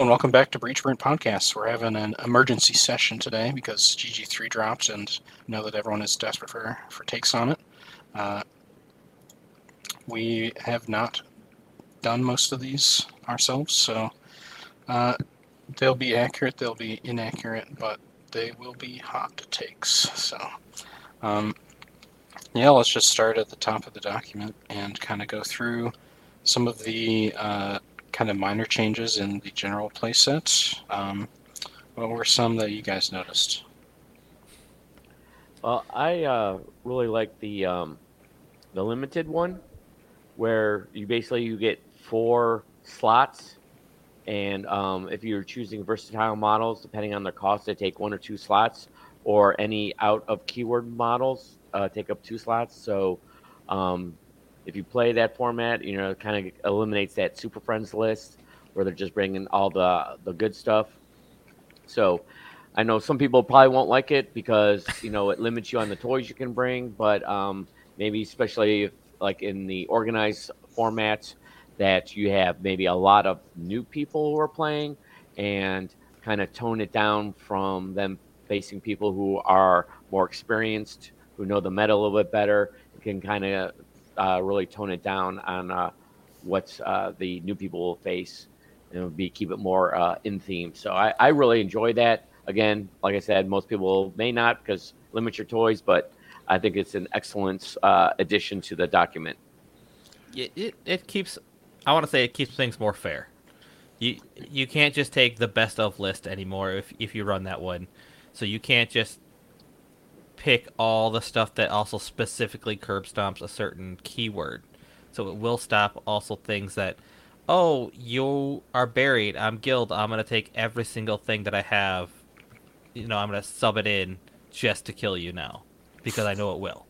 and welcome back to Breach Burnt Podcast. We're having an emergency session today because GG3 dropped, and know that everyone is desperate for, for takes on it. Uh, we have not done most of these ourselves, so uh, they'll be accurate, they'll be inaccurate, but they will be hot takes. So, um, yeah, let's just start at the top of the document and kind of go through some of the uh, kind of minor changes in the general playset. Um, what were some that you guys noticed? Well, I uh, really like the um, the limited one, where you basically you get four slots, and um, if you're choosing versatile models, depending on their cost, they take one or two slots, or any out of keyword models uh, take up two slots. So um, if you play that format, you know, it kind of eliminates that Super Friends list where they're just bringing all the the good stuff. So, I know some people probably won't like it because you know it limits you on the toys you can bring, but um, maybe especially if like in the organized formats that you have maybe a lot of new people who are playing and kind of tone it down from them facing people who are more experienced, who know the meta a little bit better, can kind of uh, really tone it down on uh, what uh, the new people will face and be keep it more uh, in theme. So I, I really enjoy that. Again, like I said, most people may not because limit your toys, but I think it's an excellent uh, addition to the document. It, it, it keeps, I want to say, it keeps things more fair. You you can't just take the best of list anymore if if you run that one. So you can't just pick all the stuff that also specifically curb stomps a certain keyword. So it will stop also things that, oh, you are buried. I'm guild. I'm gonna take every single thing that I have. You know, I'm gonna sub it in just to kill you now, because I know it will.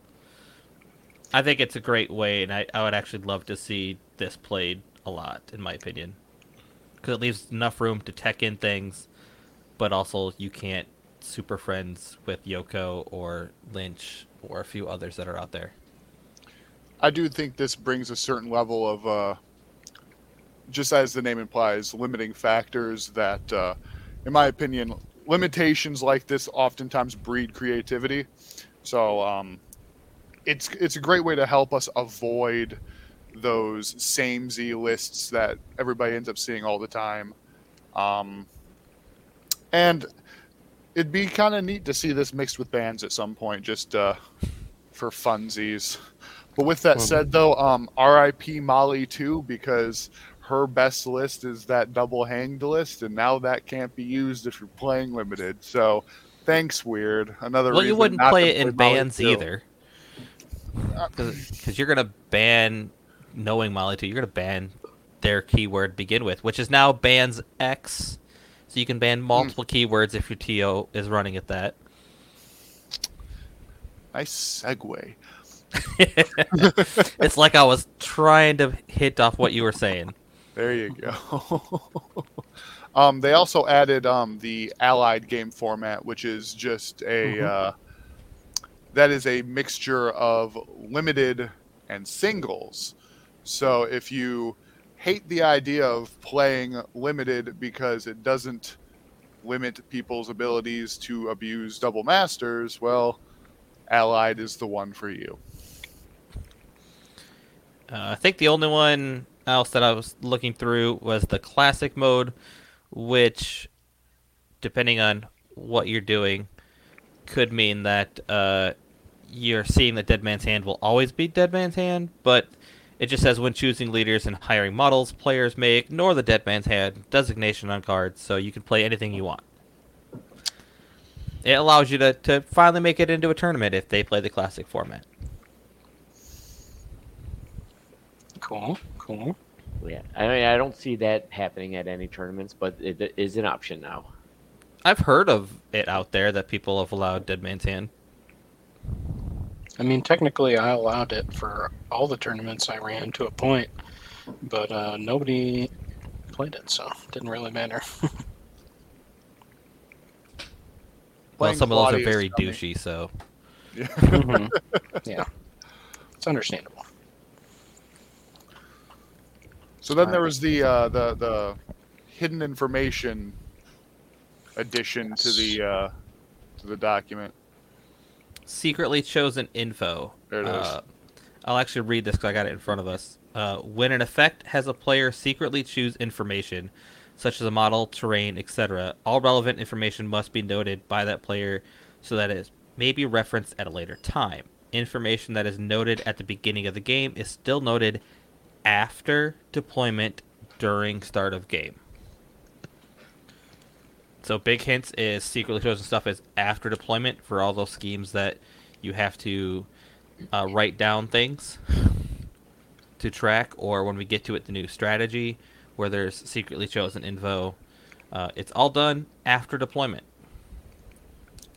I think it's a great way, and I, I would actually love to see this played a lot, in my opinion, because it leaves enough room to tech in things, but also you can't super friends with Yoko or Lynch or a few others that are out there. I do think this brings a certain level of, uh, just as the name implies, limiting factors that, uh, in my opinion, limitations like this oftentimes breed creativity. So um, it's it's a great way to help us avoid those same Z lists that everybody ends up seeing all the time. Um, and it'd be kind of neat to see this mixed with bands at some point, just uh, for funsies. But with that said, though, um, R.I.P. Molly too, because her best list is that double hanged list, and now that can't be used if you're playing limited. So, thanks, Wyrd. Another well, you wouldn't play it in play bans Molly either, because you're gonna ban knowing Molly too. You're gonna ban their keyword begin with, which is now bans X so you can ban multiple keywords if your TO is running at that. Nice segue. it's like I was trying to hit off what you were saying. There you go. um, they also added um, the allied game format, which is just a Mm-hmm. uh, that is a mixture of limited and singles. So if you hate the idea of playing limited because it doesn't limit people's abilities to abuse double masters, well, allied is the one for you. Uh, I think the only one else that I was looking through was the classic mode, which, depending on what you're doing, could mean that uh, you're seeing that Dead Man's Hand will always be Dead Man's Hand, but it just says when choosing leaders and hiring models, players may ignore the Dead Man's Hand designation on cards, so you can play anything you want. It allows you to, to finally make it into a tournament if they play the classic format. Cool, cool. Yeah, I mean, I don't see that happening at any tournaments, but it is an option now. I've heard of it out there that people have allowed Dead Man's Hand. I mean, technically, I allowed it for all the tournaments I ran to a point, but uh, nobody played it, so it didn't really matter. Well, some of those are very dummy. douchey, so Mhm. Yeah, it's understandable. So then there was the uh, the the hidden information addition to the uh, to the document. Secretly chosen info. There it is. Uh, I'll actually read this because I got it in front of us. Uh, when an effect has a player secretly choose information, such as a model, terrain, etc., all relevant information must be noted by that player so that it may be referenced at a later time. Information that is noted at the beginning of the game is still noted after deployment during start of game. So big hints is secretly chosen stuff is after deployment for all those schemes that you have to uh, write down things to track, or when we get to it, the new strategy where there's secretly chosen info. Uh, it's all done after deployment.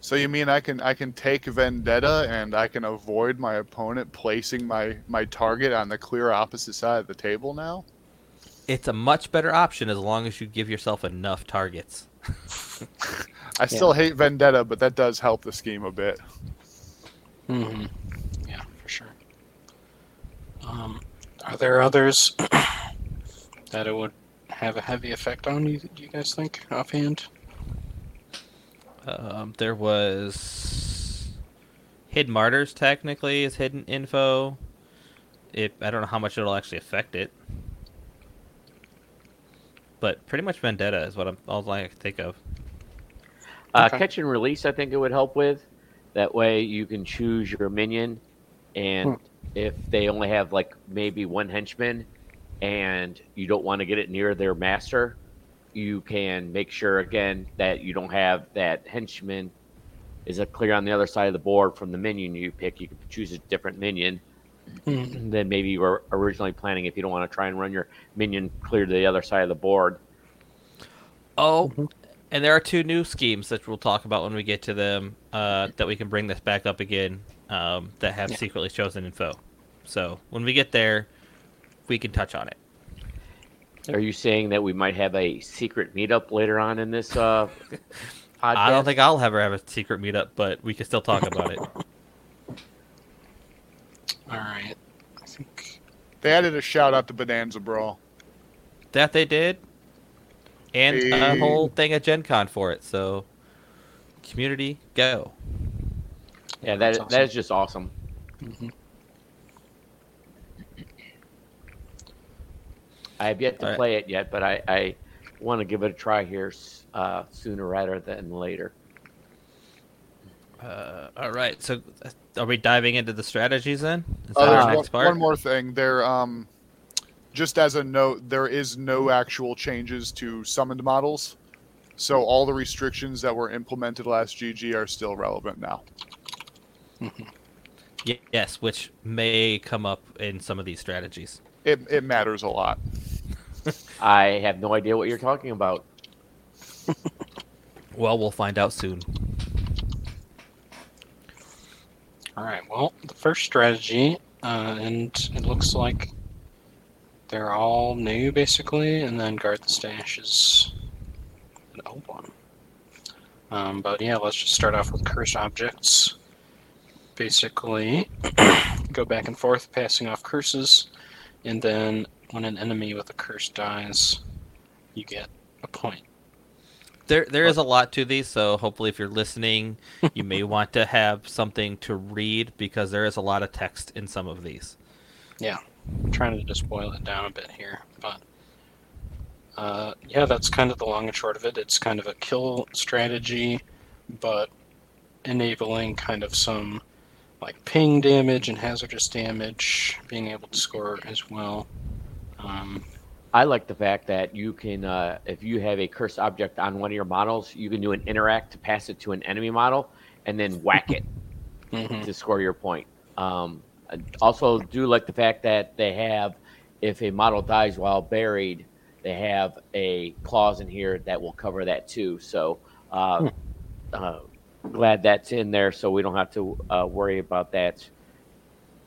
So you mean I can I can take Vendetta and I can avoid my opponent placing my my target on the clear opposite side of the table now? It's a much better option as long as you give yourself enough targets. I still hate Vendetta, but that does help the scheme a bit. hmm Yeah, for sure. Um, are there others that it would have a heavy effect on? You, Do you guys think offhand? Um, there was hidden martyrs. Technically, is hidden info. It I don't know how much it'll actually affect it, but pretty much vendetta is what I'm all I can think of. Uh, Okay. Catch and release, I think it would help with. That way you can choose your minion, and Hmm. if they only have like maybe one henchman, and you don't want to get it near their master, you can make sure again that you don't have that henchman is a clear on the other side of the board from the minion you pick. You can choose a different minion. Than maybe you were originally planning if you don't want to try and run your minion clear to the other side of the board. Oh, Mhm. and there are two new schemes that we'll talk about when we get to them. Uh, that we can bring this back up again. Um, that have Yeah. secretly chosen info. So when we get there, we can touch on it. Are you saying that we might have a secret meetup later on in this uh, podcast? I don't think I'll ever have a secret meetup, but we can still talk about it. All right. I think. They added a shout out to Bonanza Brawl. That they did, and a whole thing at Gen Con for it. So, community, go. Yeah, That's that that awesome. is just awesome. Mhm. I have yet to Alright. play it yet, but I, I want to give it a try here uh, sooner rather than later. Uh, all right. So, uh, are we diving into the strategies then? Is that there's our one, part? one more thing. There, um, just as a note, there is no actual changes to summoned models, so all the restrictions that were implemented last GG are still relevant now. Yes, which may come up in some of these strategies. It it matters a lot. I have no idea what you're talking about. Well, we'll find out soon. All right. Well, the first strategy, uh, and it looks like they're all new basically, and then guard the stash is an old one. Um, but yeah, let's just start off with cursed objects. Basically, go back and forth, passing off curses, and then when an enemy with a curse dies, you get a point. There, there is a lot to these, so hopefully, if you're listening, you may want to have something to read because there is a lot of text in some of these. Yeah I'm trying to just boil it down a bit here, but uh, yeah, that's kind of the long and short of it. It's kind of a kill strategy, but enabling kind of some like ping damage and hazardous damage, being able to score as well. Um, I like the fact that you can, uh, if you have a cursed object on one of your models, you can do an interact to pass it to an enemy model and then whack it mhm. to score your point. Um, I also, do like the fact that they have, if a model dies while buried, they have a clause in here that will cover that too. So, uh, uh, glad that's in there, so we don't have to uh, worry about that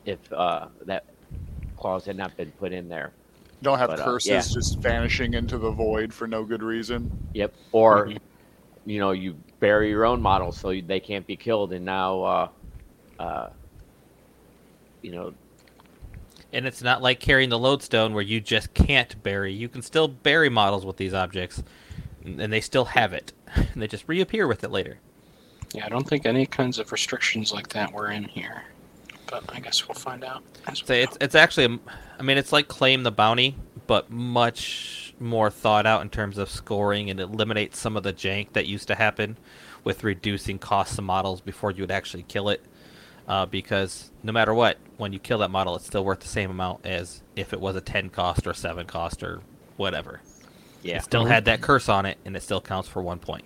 if uh, that clause had not been put in there. Don't have But, uh, curses yeah. just vanishing into the void for no good reason. Yep. Or, Mhm. you know, you bury your own models so they can't be killed, and now, uh, uh, you know, And it's not like carrying the lodestone where you just can't bury. You can still bury models with these objects, and they still have it. And they just reappear with it later. Yeah, I don't think any kinds of restrictions like that were in here, but I guess we'll find out. As So we it's it's actually, a- I mean, it's like claim the bounty, but much more thought out in terms of scoring and eliminates some of the jank that used to happen with reducing costs of models before you would actually kill it. Uh, because no matter what, when you kill that model, it's still worth the same amount as if it was a 10 cost or 7 cost or whatever. Yeah. It still had that curse on it, and it still counts for one point.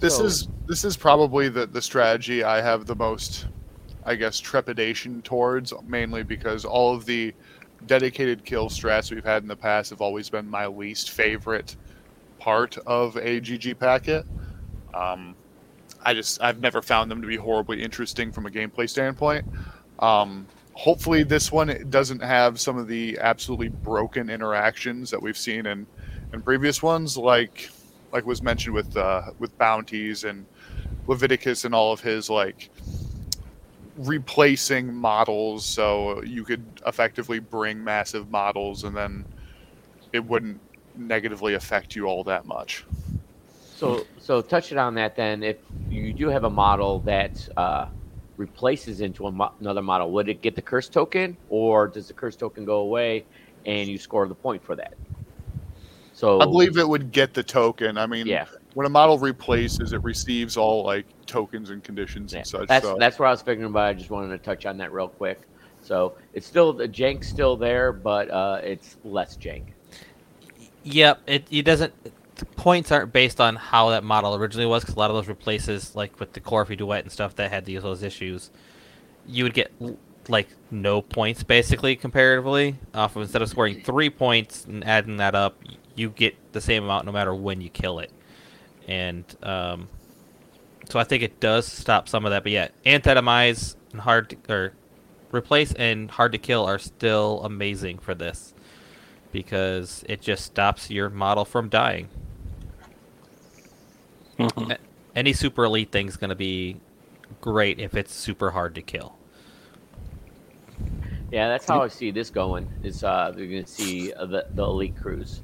This So- is this is probably the the strategy I have the most, I guess, trepidation towards, mainly because all of the dedicated kill strats we've had in the past have always been my least favorite part of a GG packet. Um, I just I've never found them to be horribly interesting from a gameplay standpoint. Um, hopefully, this one doesn't have some of the absolutely broken interactions that we've seen in in previous ones, like like was mentioned with uh, with bounties and Leviticus and all of his like replacing models, so you could effectively bring massive models, and then it wouldn't negatively affect you all that much. So, so touching on that, then, if you do have a model that uh, replaces into a mo- another model, would it get the curse token, or does the curse token go away and you score the point for that? So, I believe it would get the token. I mean, yeah, when a model replaces, it receives all like tokens and conditions yeah. and such. that's so. that's what I was figuring about. I just wanted to touch on that real quick. So it's still the jank's still there, but uh, it's less jank. Yep, it, it doesn't. Points aren't based on how that model originally was, because a lot of those replaces, like with the Coryphee Duet and stuff that had these those issues, you would get like no points basically comparatively. Off of instead of scoring three points and adding that up, you get the same amount no matter when you kill it. And um, so I think it does stop some of that. But yeah, antitomize and hard to, or replace and hard to kill are still amazing for this because it just stops your model from dying. Mhm. Any super elite thing's going to be great if it's super hard to kill. Yeah, that's how I see this going. Is uh, you're gonna see uh, the the elite crews.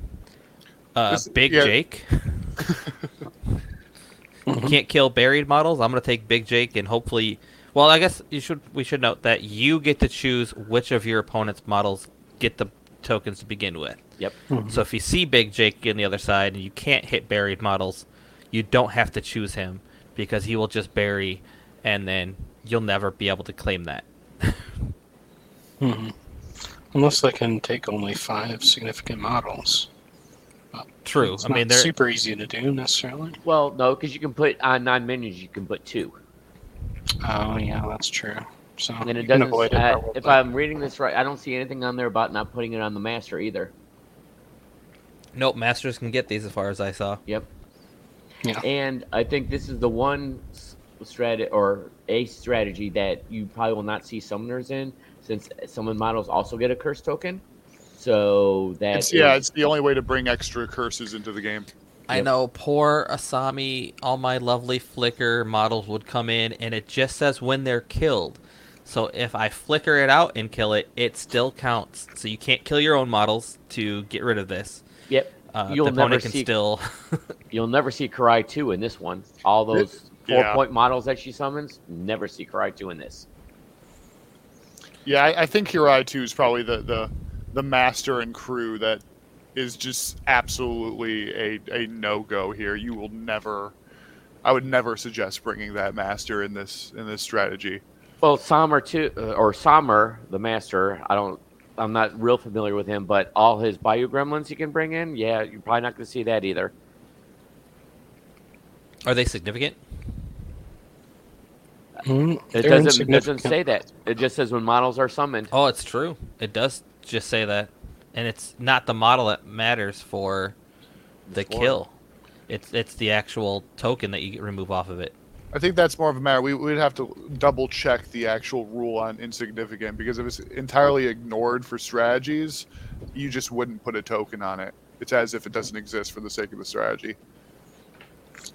Uh, This- Big yeah. Jake. you can't kill buried models. I'm going to take Big Jake and hopefully. Well, I guess you should. We should note that you get to choose which of your opponent's models get the tokens to begin with. Yep. So if you see Big Jake on the other side and you can't hit buried models, you don't have to choose him because he will just bury, and then you'll never be able to claim that. Mhm. Unless I can take only five significant models. True. It's I mean, they're super easy to do necessarily. Well, no, because you can put on nine minions, you can put two, Oh yeah, that's true. So and it doesn't. avoid it. Uh, probably. if I'm reading this right, I don't see anything on there about not putting it on the master either. nope. Masters can get these as far as I saw. Yep. Yeah. And I think this is the one strategy or a strategy that you probably will not see summoners in, since summon models also get a curse token. So that yeah, it's the only way to bring extra curses into the game. I Yep. know poor Asami, all my lovely flicker models would come in and it just says when they're killed. So if I flicker it out and kill it, it still counts. So you can't kill your own models to get rid of this. yep. Uh, You'll the opponent never can see- still. You'll never see Kirai two in this one. All those four yeah. point models that she summons, never see Kirai two in this. Yeah, I, I think Kirai 2 is probably the, the the master and crew that is just absolutely a, a no go here. You will never I would never suggest bringing that master in this in this strategy. Well, Sommer too, uh, or Sommer, the master. I don't. I'm not real familiar with him, but all his Bayou Gremlins you can bring in. Yeah, you're probably not going to see that either. Are they significant? Mm, It doesn't doesn't say that. It just says when models are summoned. Oh, it's true. It does just say that, and it's not the model that matters for the Score. kill. It's it's the actual token that you remove off of it. I think that's more of a matter. We would have to double check the actual rule on insignificant because if it's entirely ignored for strategies, you just wouldn't put a token on it. It's as if it doesn't exist for the sake of the strategy.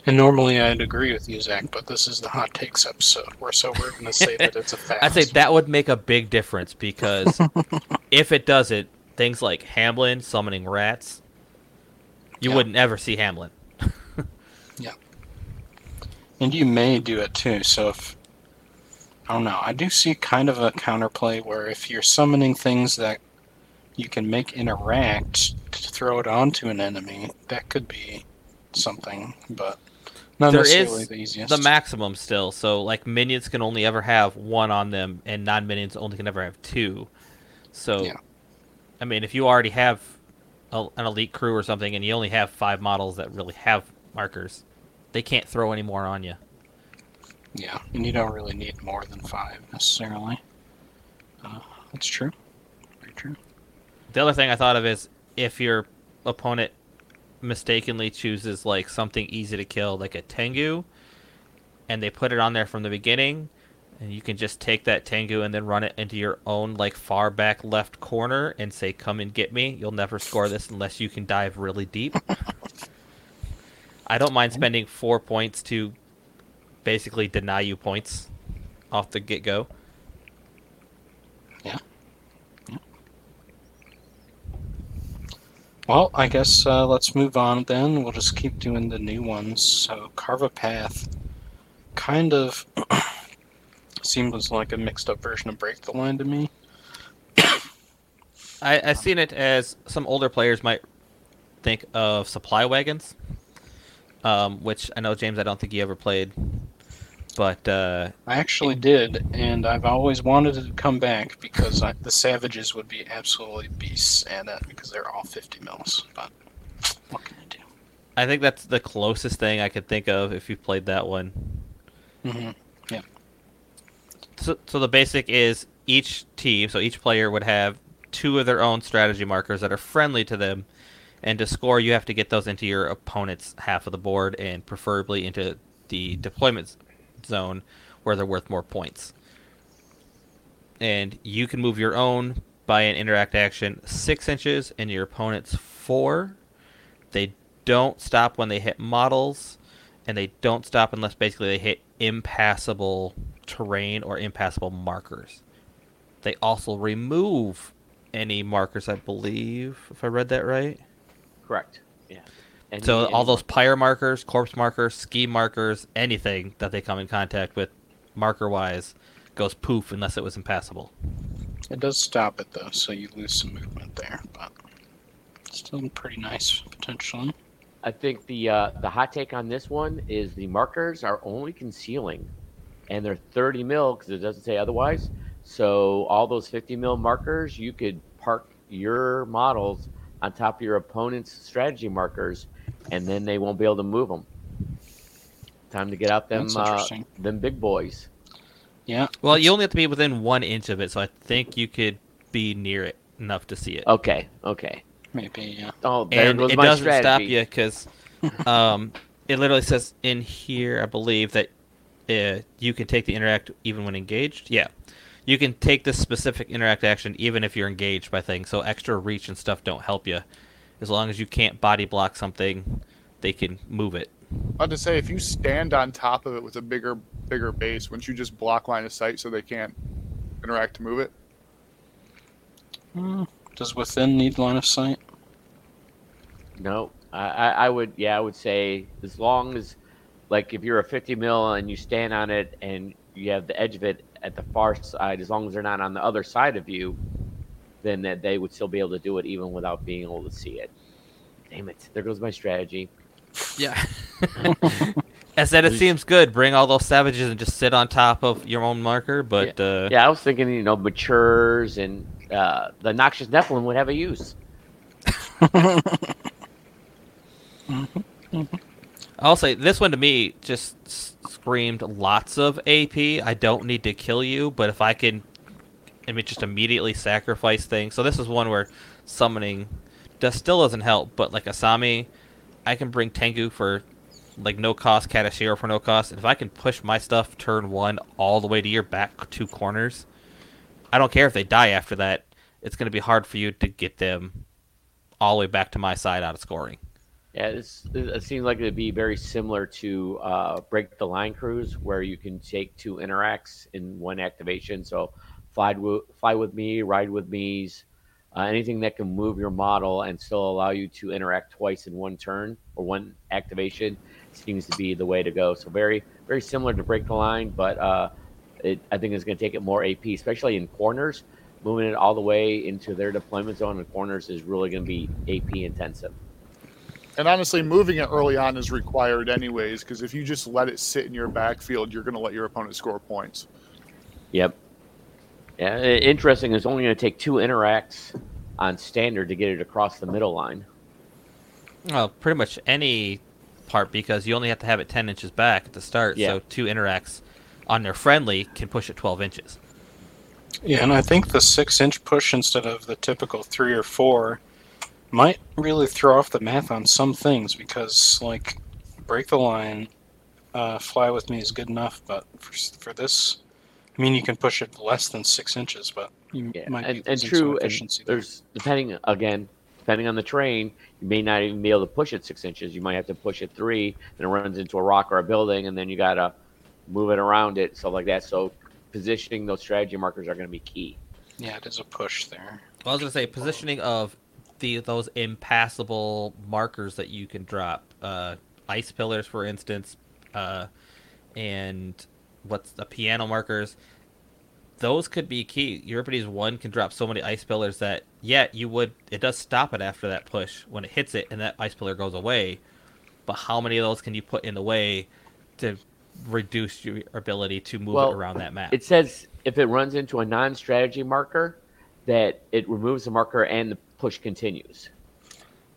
And normally I'd agree with you, Zach, but this is the hot takes episode. We're so we're going to say that it's a fact. I say that would make a big difference because if it doesn't, things like Hamelin summoning rats, you Yeah. wouldn't ever see Hamelin. Yeah. And you may do it too. So if I don't know, I do see kind of a counterplay where if you're summoning things that you can make interact to throw it onto an enemy, that could be something, but not There is the. The maximum still, so like minions can only ever have one on them, and non-minions only can ever have two. So, Yeah. I mean, if you already have a, an elite crew or something, and you only have five models that really have markers, they can't throw any more on you. yeah, and you don't really need more than five necessarily. Uh, that's true. Very true. The other thing I thought of is if your opponent mistakenly chooses like something easy to kill, like a Tengu, and they put it on there from the beginning, and you can just take that Tengu and then run it into your own like far back left corner and say, "Come and get me." You'll never score this unless you can dive really deep. I don't mind spending four points to basically deny you points off the get go. Well, I guess uh, let's move on then. We'll just keep doing the new ones. So, Carve a Path kind of seems like a mixed up version of Break the Line to me. I, I've seen it as some older players might think of supply wagons, um, which I know James. I don't think you ever played, but uh, I actually did, and I've always wanted to come back because I, the Savages would be absolutely beasts at it because they're all 50 mils. But what can I do? I think that's the closest thing I could think of if you played that one. hmm So, so the basic is each team, so each player would have two of their own strategy markers that are friendly to them, and to score, you have to get those into your opponent's half of the board, and preferably into the deployment zone where they're worth more points. And you can move your own by an interact action six inches, and your opponent's four. They don't stop when they hit models, and they don't stop unless basically they hit impassable terrain or impassable markers. They also remove any markers, I believe, if I read that right. Correct. Yeah. And So he- all those pyre markers, corpse markers, ski markers, anything that they come in contact with, marker wise, goes poof unless it was impassable. It does stop it though, so you lose some movement there, but still pretty nice potentially. I think the uh, the hot take on this one is the markers are only concealing, and they're 30 mil because it doesn't say otherwise. So all those 50 mil markers, you could park your models on top of your opponent's strategy markers, and then they won't be able to move them. Time to get out them uh, them big boys. Yeah. Well, you only have to be within one inch of it, so I think you could be near it enough to see it. Okay, okay. Maybe, yeah. Oh, there and goes it my doesn't stop you because um, it literally says in here, I believe that uh, you can take the interact even when engaged. Yeah, you can take this specific interact action even if you're engaged by things. So extra reach and stuff don't help you. As long as you can't body block something, they can move it. I had to say, if you stand on top of it with a bigger, bigger base, wouldn't you just block line of sight so they can't interact to move it? Mm, Does within need line of sight? No, I, I, I would. Yeah, I would say as long as, like, if you're a 50 mil and you stand on it and you have the edge of it at the far side, as long as they're not on the other side of you, then that they would still be able to do it even without being able to see it. Damn it! There goes my strategy. Yeah. I said it seems good. Bring all those savages and just sit on top of your own marker, but uh, Yeah, I was thinking, you know, matures and uh, the noxious Nephilim would have a use. I'll say this one to me just screamed lots of AP. I don't need to kill you, but if I can, I mean, just immediately sacrifice things. So this is one where summoning does still doesn't help, but like Asami, I can bring Tengu for like no cost, Katashiro for no cost, if I can push my stuff turn one all the way to your back two corners, I don't care if they die after that. It's going to be hard for you to get them all the way back to my side out of scoring. Yeah, it seems like it'd be very similar to uh, Break the Line Cruise, where you can take two interacts in one activation. So, fly, fly with me, ride with me's, uh, anything that can move your model and still allow you to interact twice in one turn or one activation seems to be the way to go. So, very, very similar to Break the Line, but uh, it, I think it's going to take it more AP, especially in corners. Moving it all the way into their deployment zone in corners is really going to be AP intensive. And honestly, moving it early on is required anyways, because if you just let it sit in your backfield, you're going to let your opponent score points. Yep. Yeah, interesting. It's only going to take two interacts on standard to get it across the middle line. Well, pretty much any part because you only have to have it 10 inches back at the start. Yeah. So two interacts on their friendly can push it 12 inches. Yeah, and I think the six inch push instead of the typical three or four might really throw off the math on some things because, like, break the line, uh, fly with me is good enough, but for, for this, I mean, you can push it less than six inches, but you Yeah, might and, be and true. some And efficiency there. there's depending again, depending on the terrain, you may not even be able to push it six inches. You might have to push it three, and it runs into a rock or a building, and then you gotta move it around it, stuff like that. So positioning those strategy markers are going to be key. Yeah, it is a push there. Well, I was gonna say positioning of the those impassable markers that you can drop, uh, ice pillars, for instance, uh, and what's the piano markers. Those could be key. Euripides one can drop so many ice pillars that yeah, you would. It does stop it after that push when it hits it, and that ice pillar goes away. But how many of those can you put in the way to reduce your ability to move Well, it around that map? It says if it runs into a non-strategy marker, that it removes the marker and the push continues.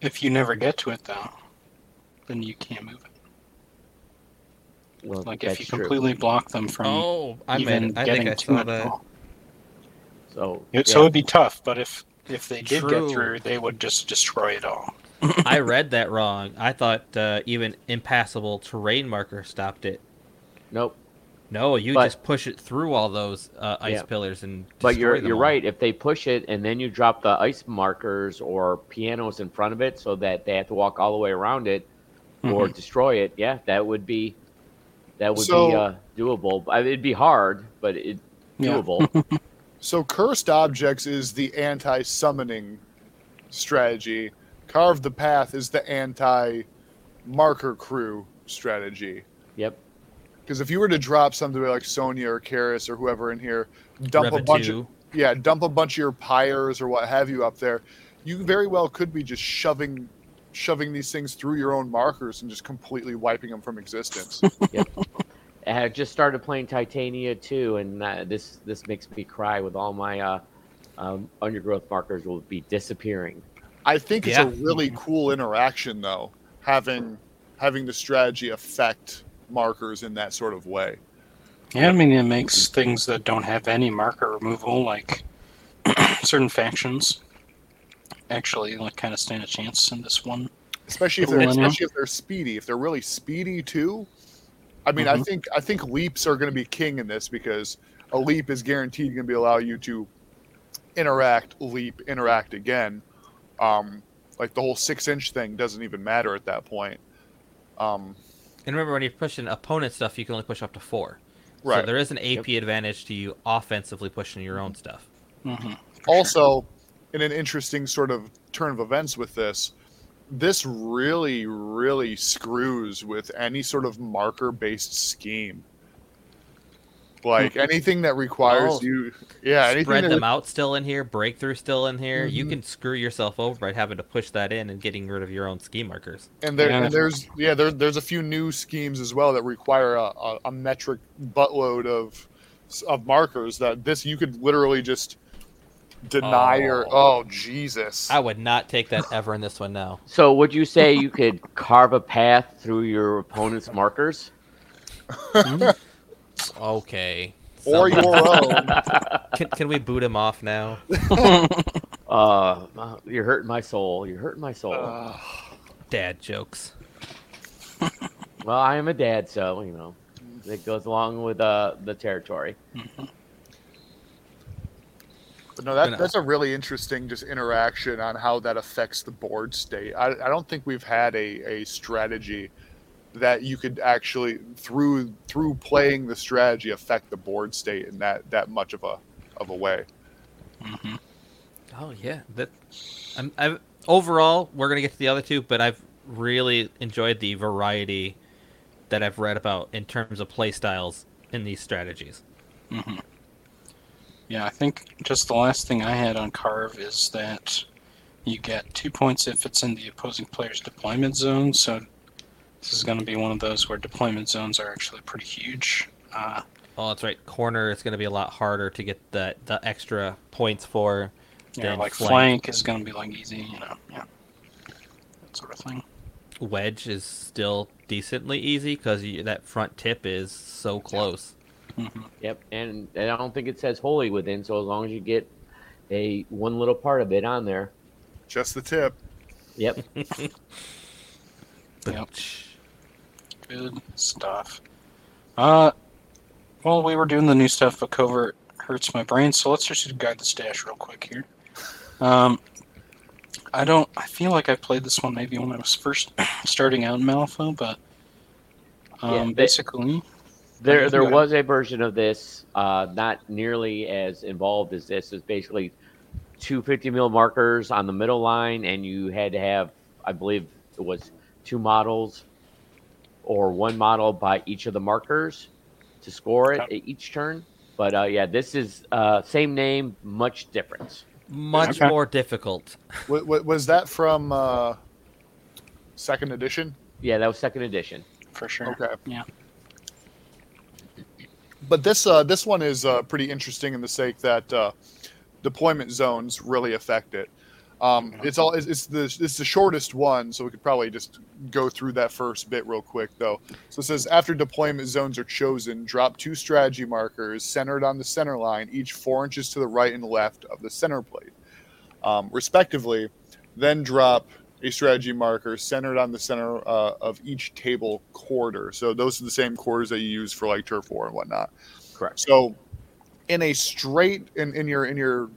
If you never get to it, though, then you can't move it. Well, Like, if you true. completely block them from oh, I even meant. I getting think I to it. that. though. So, It- yeah. So it'd be tough, but if if they did True. get through, they would just destroy it all. I read that wrong. I thought uh, even impassable terrain marker stopped it. nope. No, you But- just push it through all those uh, ice Yeah. pillars and. But you're them you're all. right. If they push it and then you drop the ice markers or pianos in front of it, so that they have to walk all the way around it or Mhm. destroy it, yeah, that would be that would be uh, doable. I mean, it'd be hard, but it Yeah. doable. So cursed objects is the anti-summoning strategy. Carve the path is the anti-marker crew strategy. yep. Because if you were to drop somebody like Sonnia or Kaeris or whoever in here, dump a bunch of yeah, dump a bunch of your pyres or what have you up there, you very well could be just shoving shoving these things through your own markers and just completely wiping them from existence. I had just started playing Titania too, and uh, this this makes me cry with all my uh, um, undergrowth markers will be disappearing. I think it's Yeah. a really cool interaction though, having having the strategy affect markers in that sort of way. Yeah, I mean, it makes things that don't have any marker removal, like certain factions, actually like kind of stand a chance in this one. Especially if they're especially if they're speedy. If they're really speedy too. I mean, I Mhm. think I think leaps are going to be king in this because a leap is guaranteed going to be allow you to interact, leap, interact again. Um, like the whole six inch thing doesn't even matter at that point. Um, And remember, when you're pushing opponent stuff, you can only push up to four. So right. there is an AP advantage to you offensively pushing your own stuff. hmm also, in an interesting sort of turn of events with this, this really, really screws with any sort of marker based scheme. Like anything that requires Oh. you, yeah, anything Spread that them out still in here, breakthrough still in here. You Mhm. can screw yourself over by having to push that in and getting rid of your own ski markers. and there Yeah. and there's yeah there, there's a few new schemes as well that require a, a, a metric buttload of of markers that this you could literally just deny your oh Jesus I would not take that ever in this one now. So, would you say you could carve a path through your opponent's markers? Okay. or your own can, can we boot him off now? Uh, you're hurting my soul. You're hurting my soul. Uh, Dad jokes. well, I am a dad, so you know it goes along with uh, the territory. But no, that, Who knows? that's a really interesting just interaction on how that affects the board state. I, I don't think we've had a, a strategy that you could actually through through playing the strategy affect the board state in that that much of a of a way. hmm Oh yeah, that. I'm, I've overall we're gonna get to the other two, but I've really enjoyed the variety that I've read about in terms of play styles in these strategies. hmm Yeah, I think just the last thing I had on Carve is that you get two points if it's in the opposing player's deployment zone. So this is going to be one of those where deployment zones are actually pretty huge. Uh, Oh, that's right. Corner is going to be a lot harder to get the the extra points for. yeah, like flank. flank is going to be like easy, you know, yeah, that sort of thing. Wedge is still decently easy because that front tip is so close. Hmm Yep, and, and I don't think it says holy within, so as long as you get a one little part of it on there. Just the tip. Yep. Yep. Good stuff. Uh, well, we were doing the new stuff, but covert hurts my brain. So let's just guard the stash real quick here. Um, I don't. I feel like I played this one maybe when I was first starting out in Malifaux, but um, Yeah, they- basically, There, there was a version of this, uh, not nearly as involved as this. It's basically two 50 mil markers on the middle line, and you had to have, I believe it was two models or one model by each of the markers to score it Okay. at each turn. But uh, yeah, this is uh, same name, much difference. Much Okay. more difficult. Wa- wa- was that from uh, second edition? Yeah, that was second edition. for sure. Okay. Yeah. But this uh, this one is uh, pretty interesting in the sake that uh, deployment zones really affect it. Um. It's all it's, it's the it's the shortest one, so we could probably just go through that first bit real quick though. So it says after deployment zones are chosen, drop two strategy markers centered on the center line, each four inches to the right and left of the center plate, um, respectively. Then drop a strategy marker centered on the center uh, of each table quarter. So those are the same quarters that you use for like turf war and whatnot. Correct. So in a straight in, in your in your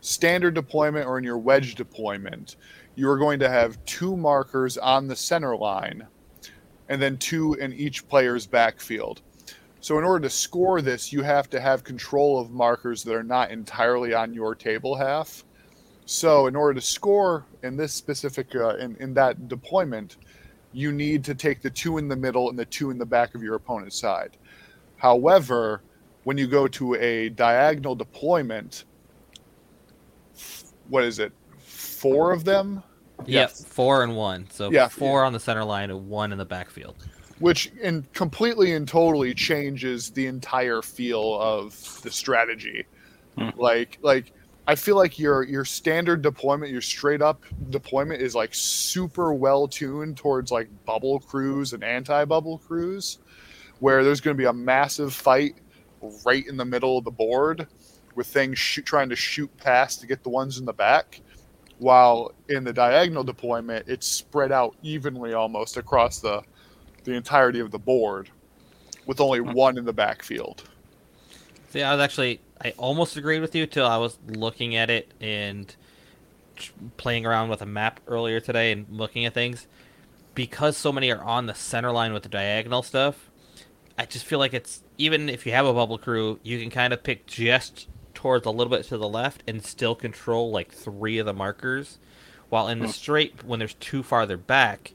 standard deployment or in your wedge deployment, you are going to have two markers on the center line and then two in each player's backfield. So in order to score this, you have to have control of markers that are not entirely on your table half. So in order to score in this specific uh, in, in that deployment, you need to take the two in the middle and the two in the back of your opponent's side. However, when you go to a diagonal deployment, what is it? Four of them, Yep, four and one. So Yeah. four on the center line and one in the backfield. which in completely and totally changes the entire feel of the strategy. Hmm. Like like I feel like your your standard deployment, your straight up deployment is like super well tuned towards like bubble crews and anti bubble crews, where there's going to be a massive fight right in the middle of the board with things shoot, trying to shoot past to get the ones in the back. While in the diagonal deployment, it's spread out evenly almost across the the entirety of the board, with only Hmm. one in the backfield. See, I was actually I almost agreed with you till I was looking at it and playing around with a map earlier today and looking at things. Because so many are on the center line with the diagonal stuff, I just feel like it's even if you have a bubble crew, you can kind of pick just towards a little bit to the left and still control like three of the markers. While in the Hmm. straight, when there's two farther back,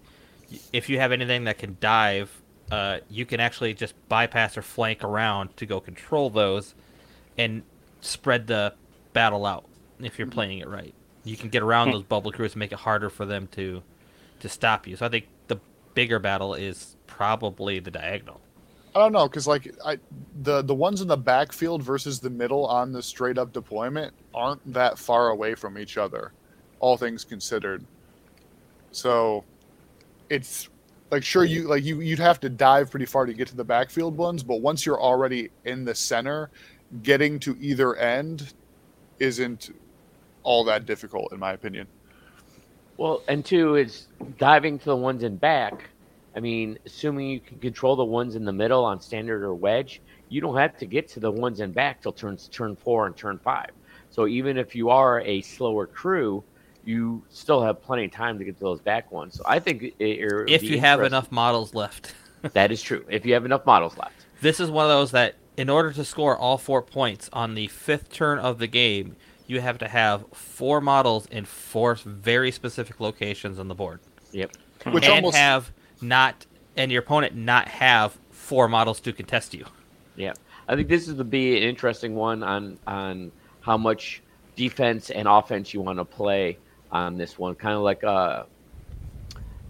if you have anything that can dive, uh, you can actually just bypass or flank around to go control those and spread the battle out if you're mm-hmm. playing it right. You can get around those bubble crews and make it harder for them to to stop you. So I think the bigger battle is probably the diagonal. I don't know because like I the the ones in the backfield versus the middle on the straight up deployment aren't that far away from each other, all things considered. So, it's like sure you like you you'd have to dive pretty far to get to the backfield ones, but once you're already in the center, getting to either end isn't all that difficult in my opinion. Well, and two is diving to the ones in back. I mean, assuming you can control the ones in the middle on standard or wedge, you don't have to get to the ones in back till turns turn four and turn five. So even if you are a slower crew, you still have plenty of time to get to those back ones. So I think it, it if you have enough models left. that is true. If you have enough models left. This is one of those that, in order to score all four points on the fifth turn of the game, you have to have four models in four very specific locations on the board, Yep. Which and almost have not, and your opponent not have four models to contest you. Yeah, I think this is to be an interesting one on on how much defense and offense you want to play on this one. Kind of like uh,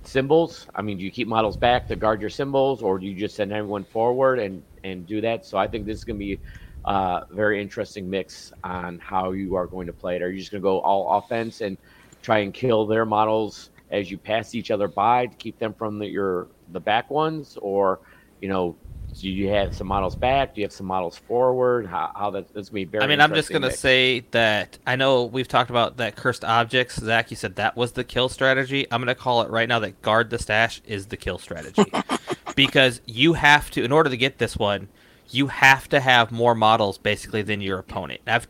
symbols. I mean, do you keep models back to guard your symbols, or do you just send everyone forward and and do that? So I think this is going to be a very interesting mix on how you are going to play it. Are you just going to go all offense and try and kill their models as you pass each other by to keep them from the, your the back ones, or you know, do you have some models back? Do you have some models forward? How, how that, that's gonna be very. I mean, I'm just gonna say that I know we've talked about that cursed objects. Zach, you said that was the kill strategy. I'm gonna call it right now that guard the stash is the kill strategy, because you have to, in order to get this one, you have to have more models basically than your opponent. I've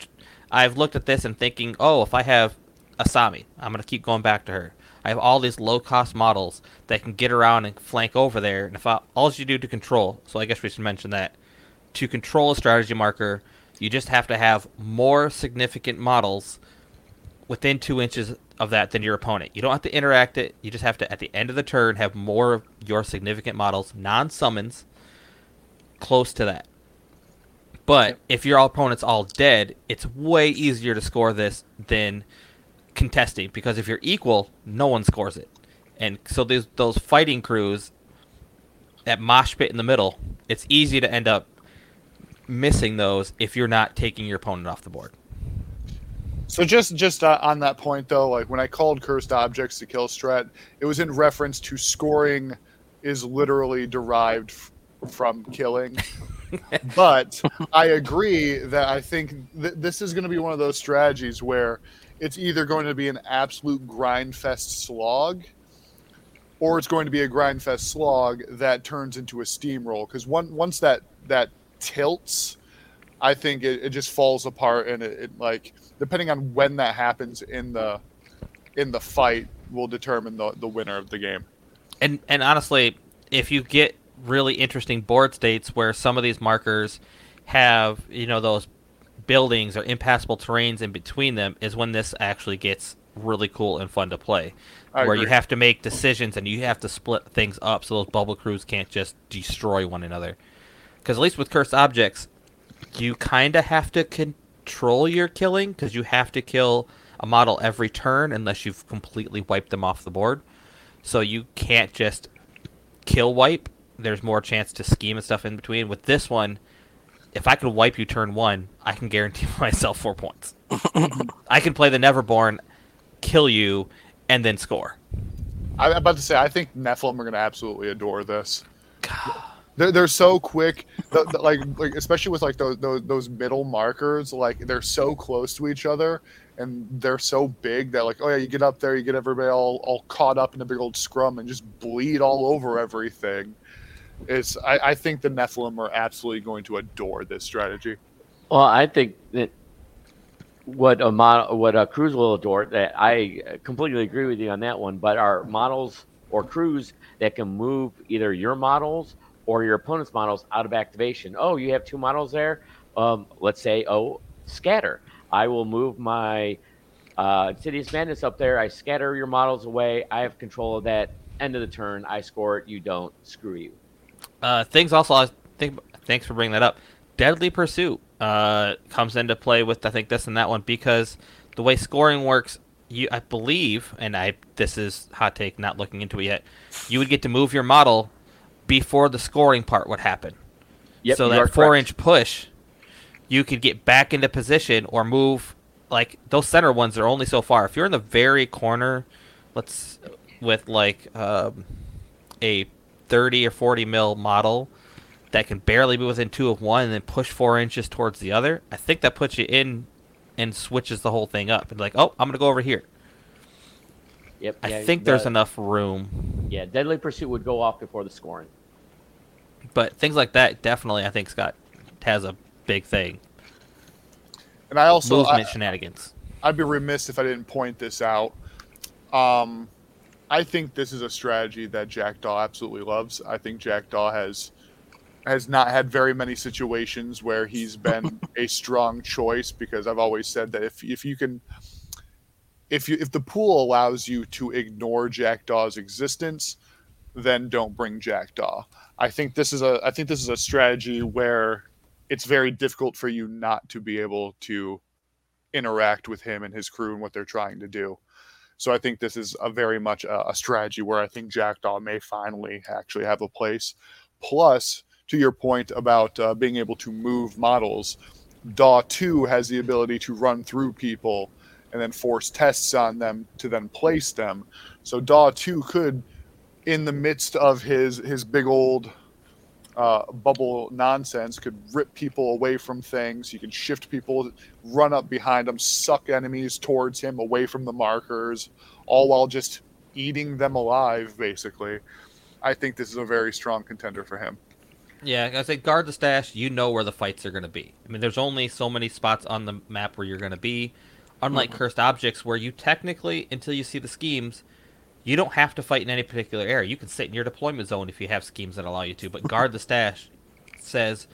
I've looked at this and thinking, oh, if I have Asami, I'm gonna keep going back to her. I have all these low cost models that can get around and flank over there, and if I, all you do to control, so I guess we should mention that to control a strategy marker, you just have to have more significant models within two inches of that than your opponent. You don't have to interact it. You just have to, at the end of the turn, have more of your significant models, non summons, close to that. But if your opponent's all dead, it's way easier to score this than contesting because if you're equal, no one scores it. And so those those fighting crews at mosh pit in the middle, it's easy to end up missing those if you're not taking your opponent off the board. So just just uh, on that point though, like when I called cursed objects to kill strat, it was in reference to scoring is literally derived f- from killing. but I agree that I think th- this is going to be one of those strategies where it's either going to be an absolute grindfest slog or it's going to be a grindfest slog that turns into a steamroll because one once that that tilts I think it, it just falls apart and it, it like depending on when that happens in the in the fight will determine the, the winner of the game. And and honestly, if you get really interesting board states where some of these markers have, you know, those buildings or impassable terrains in between them is when this actually gets really cool and fun to play. I where you have to make decisions and you have to split things up so those bubble crews can't just destroy one another. Because at least with cursed objects, you kind of have to control your killing because you have to kill a model every turn unless you've completely wiped them off the board. So you can't just kill wipe. There's more chance to scheme and stuff in between. With this one, if I can wipe you turn one, I can guarantee myself four points. I can play the Neverborn, kill you, and then score. I, I'm about to say I think Nephilim are going to absolutely adore this. They're, they're so quick, the, the- like like especially with like those, those those middle markers. Like they're so close to each other, and they're so big that like oh yeah, you get up there, you get everybody all all caught up in a big old scrum and just bleed all over everything. It's I, I think the Nephilim are absolutely going to adore this strategy. Well, I think that what a model, what uh, a cruise will adore. That I completely agree with you on that one. But our models or crews that can move either your models or your opponent's models out of activation. Oh, you have two models there. Um, let's say, oh, scatter. I will move my uh, Insidious Madness up there. I scatter your models away. I have control of that. End of the turn. I score it. You don't. Screw you. Uh, things also, I think, thanks for bringing that up. Deadly Pursuit uh, comes into play with I think this and that one because the way scoring works, you I believe, and I this is hot take, not looking into it yet. You would get to move your model before the scoring part would happen. Yep, so that four correct. inch push, you could get back into position or move. Like those center ones are only so far. If you're in the very corner, let's with like um, a 30 or 40 mil model that can barely be within two of one and then push four inches towards the other, I think that puts you in and switches the whole thing up. And like, oh, I'm gonna go over here. Yep. I yeah, think there's enough room, Yeah, Deadly Pursuit would go off before the scoring. but things like that definitely I think Scott has a big thing. And And I also I, shenanigans. I'd be remiss if I didn't point this out. Um, I think this is a strategy that Jackdaw absolutely loves. I think Jackdaw has has not had very many situations where he's been a strong choice because I've always said that if if you can if you if the pool allows you to ignore Jackdaw's existence, then don't bring Jackdaw. I think this is a I think this is a strategy where it's very difficult for you not to be able to interact with him and his crew and what they're trying to do. So I think this is a very much a, a strategy where I think Jackdaw may finally actually have a place. Plus, to your point about uh, being able to move models, DAW 2 has the ability to run through people and then force tests on them to then place them. So DAW 2 could, in the midst of his his big old uh, bubble nonsense, could rip people away from things. You can shift people, run up behind them, suck enemies towards him, away from the markers, all while just eating them alive, basically. I think this is a very strong contender for him. Yeah, I say guard the stash. You know where the fights are going to be. I mean, there's only so many spots on the map where you're going to be. Unlike Mhm. cursed objects, where you technically, until you see the schemes, you don't have to fight in any particular area. You can sit in your deployment zone if you have schemes that allow you to. But guard the stash says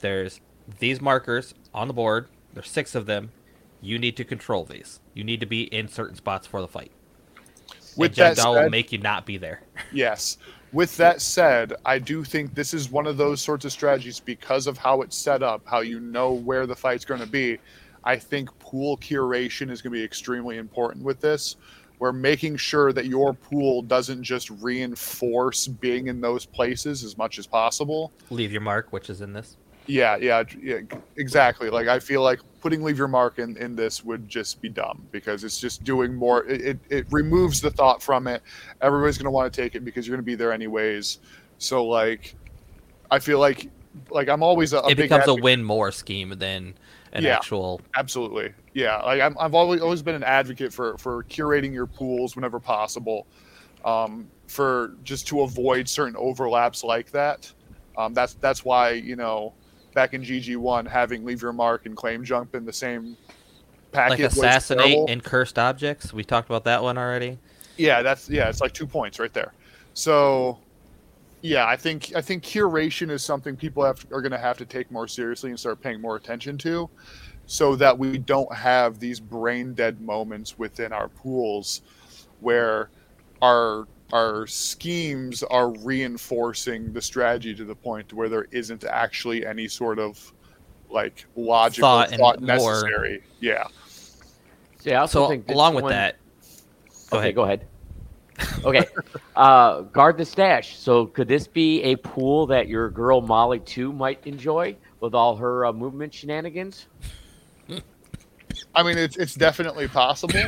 there's these markers on the board. There's six of them. You need to control these. You need to be in certain spots for the fight. With and that Jackdaw will make you not be there. Yes. With that said, I do think this is one of those sorts of strategies because of how it's set up, how you know where the fight's going to be. I think pool curation is going to be extremely important with this. We're making sure that your pool doesn't just reinforce being in those places as much as possible. Leave your mark, which is in this. Yeah, yeah, yeah, exactly. Like I feel like putting leave your mark in, in this would just be dumb because it's just doing more. It, it, it removes the thought from it. Everybody's gonna want to take it because you're gonna be there anyways. So like, I feel like like I'm always a, a it becomes a win more scheme than an Yeah. actual Absolutely, yeah. Like I'm, I've always always been an advocate for for curating your pools whenever possible, um, for just to avoid certain overlaps like that. Um, that's that's why you know, back in GG one, having leave your mark and claim jump in the same packet like assassinate and cursed objects. We talked about that one already. Yeah, that's yeah, it's like two points right there. So yeah, I think I think curation is something people have are going to have to take more seriously and start paying more attention to, so that we don't have these brain dead moments within our pools, where our our schemes are reinforcing the strategy to the point where there isn't actually any sort of like logical Thought thought, and more. necessary. Yeah. See, I also So think this along with one- that, go okay, ahead. go ahead. Okay, uh, guard the stash. So, could this be a pool that your girl Molly too might enjoy with all her uh, movement shenanigans? I mean, it's it's definitely possible,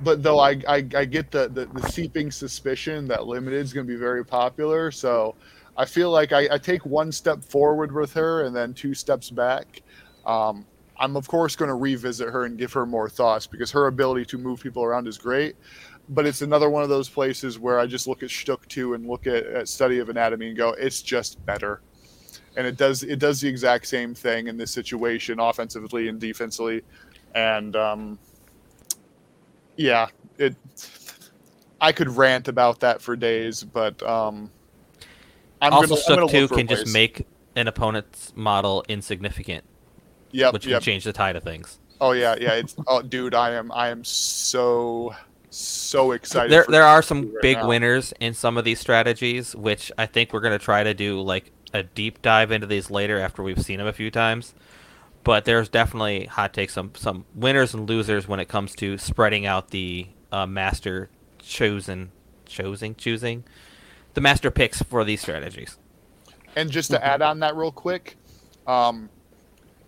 but though I I, I get the, the the seeping suspicion that limited is going to be very popular, so I feel like I, I take one step forward with her and then two steps back. Um, I'm of course going to revisit her and give her more thoughts because her ability to move people around is great. But it's another one of those places where I just look at Shtuk 2 and look at, at Study of Anatomy and go, it's just better. And it does it does the exact same thing in this situation, offensively and defensively and um, yeah, it. I could rant about that for days, but um, I'm also, gonna, gonna 2 look for a can just make an opponent's model insignificant, yep, which yep. can change the tide of things. Oh yeah, yeah. It's oh, dude, I am I am so so excited. There, there are some right big now. winners in some of these strategies, which I think we're going to try to do like a deep dive into these later after we've seen them a few times. But there's definitely hot takes, some some winners and losers when it comes to spreading out the uh, master chosen, choosing, choosing, the master picks for these strategies. And just to add on that real quick, um,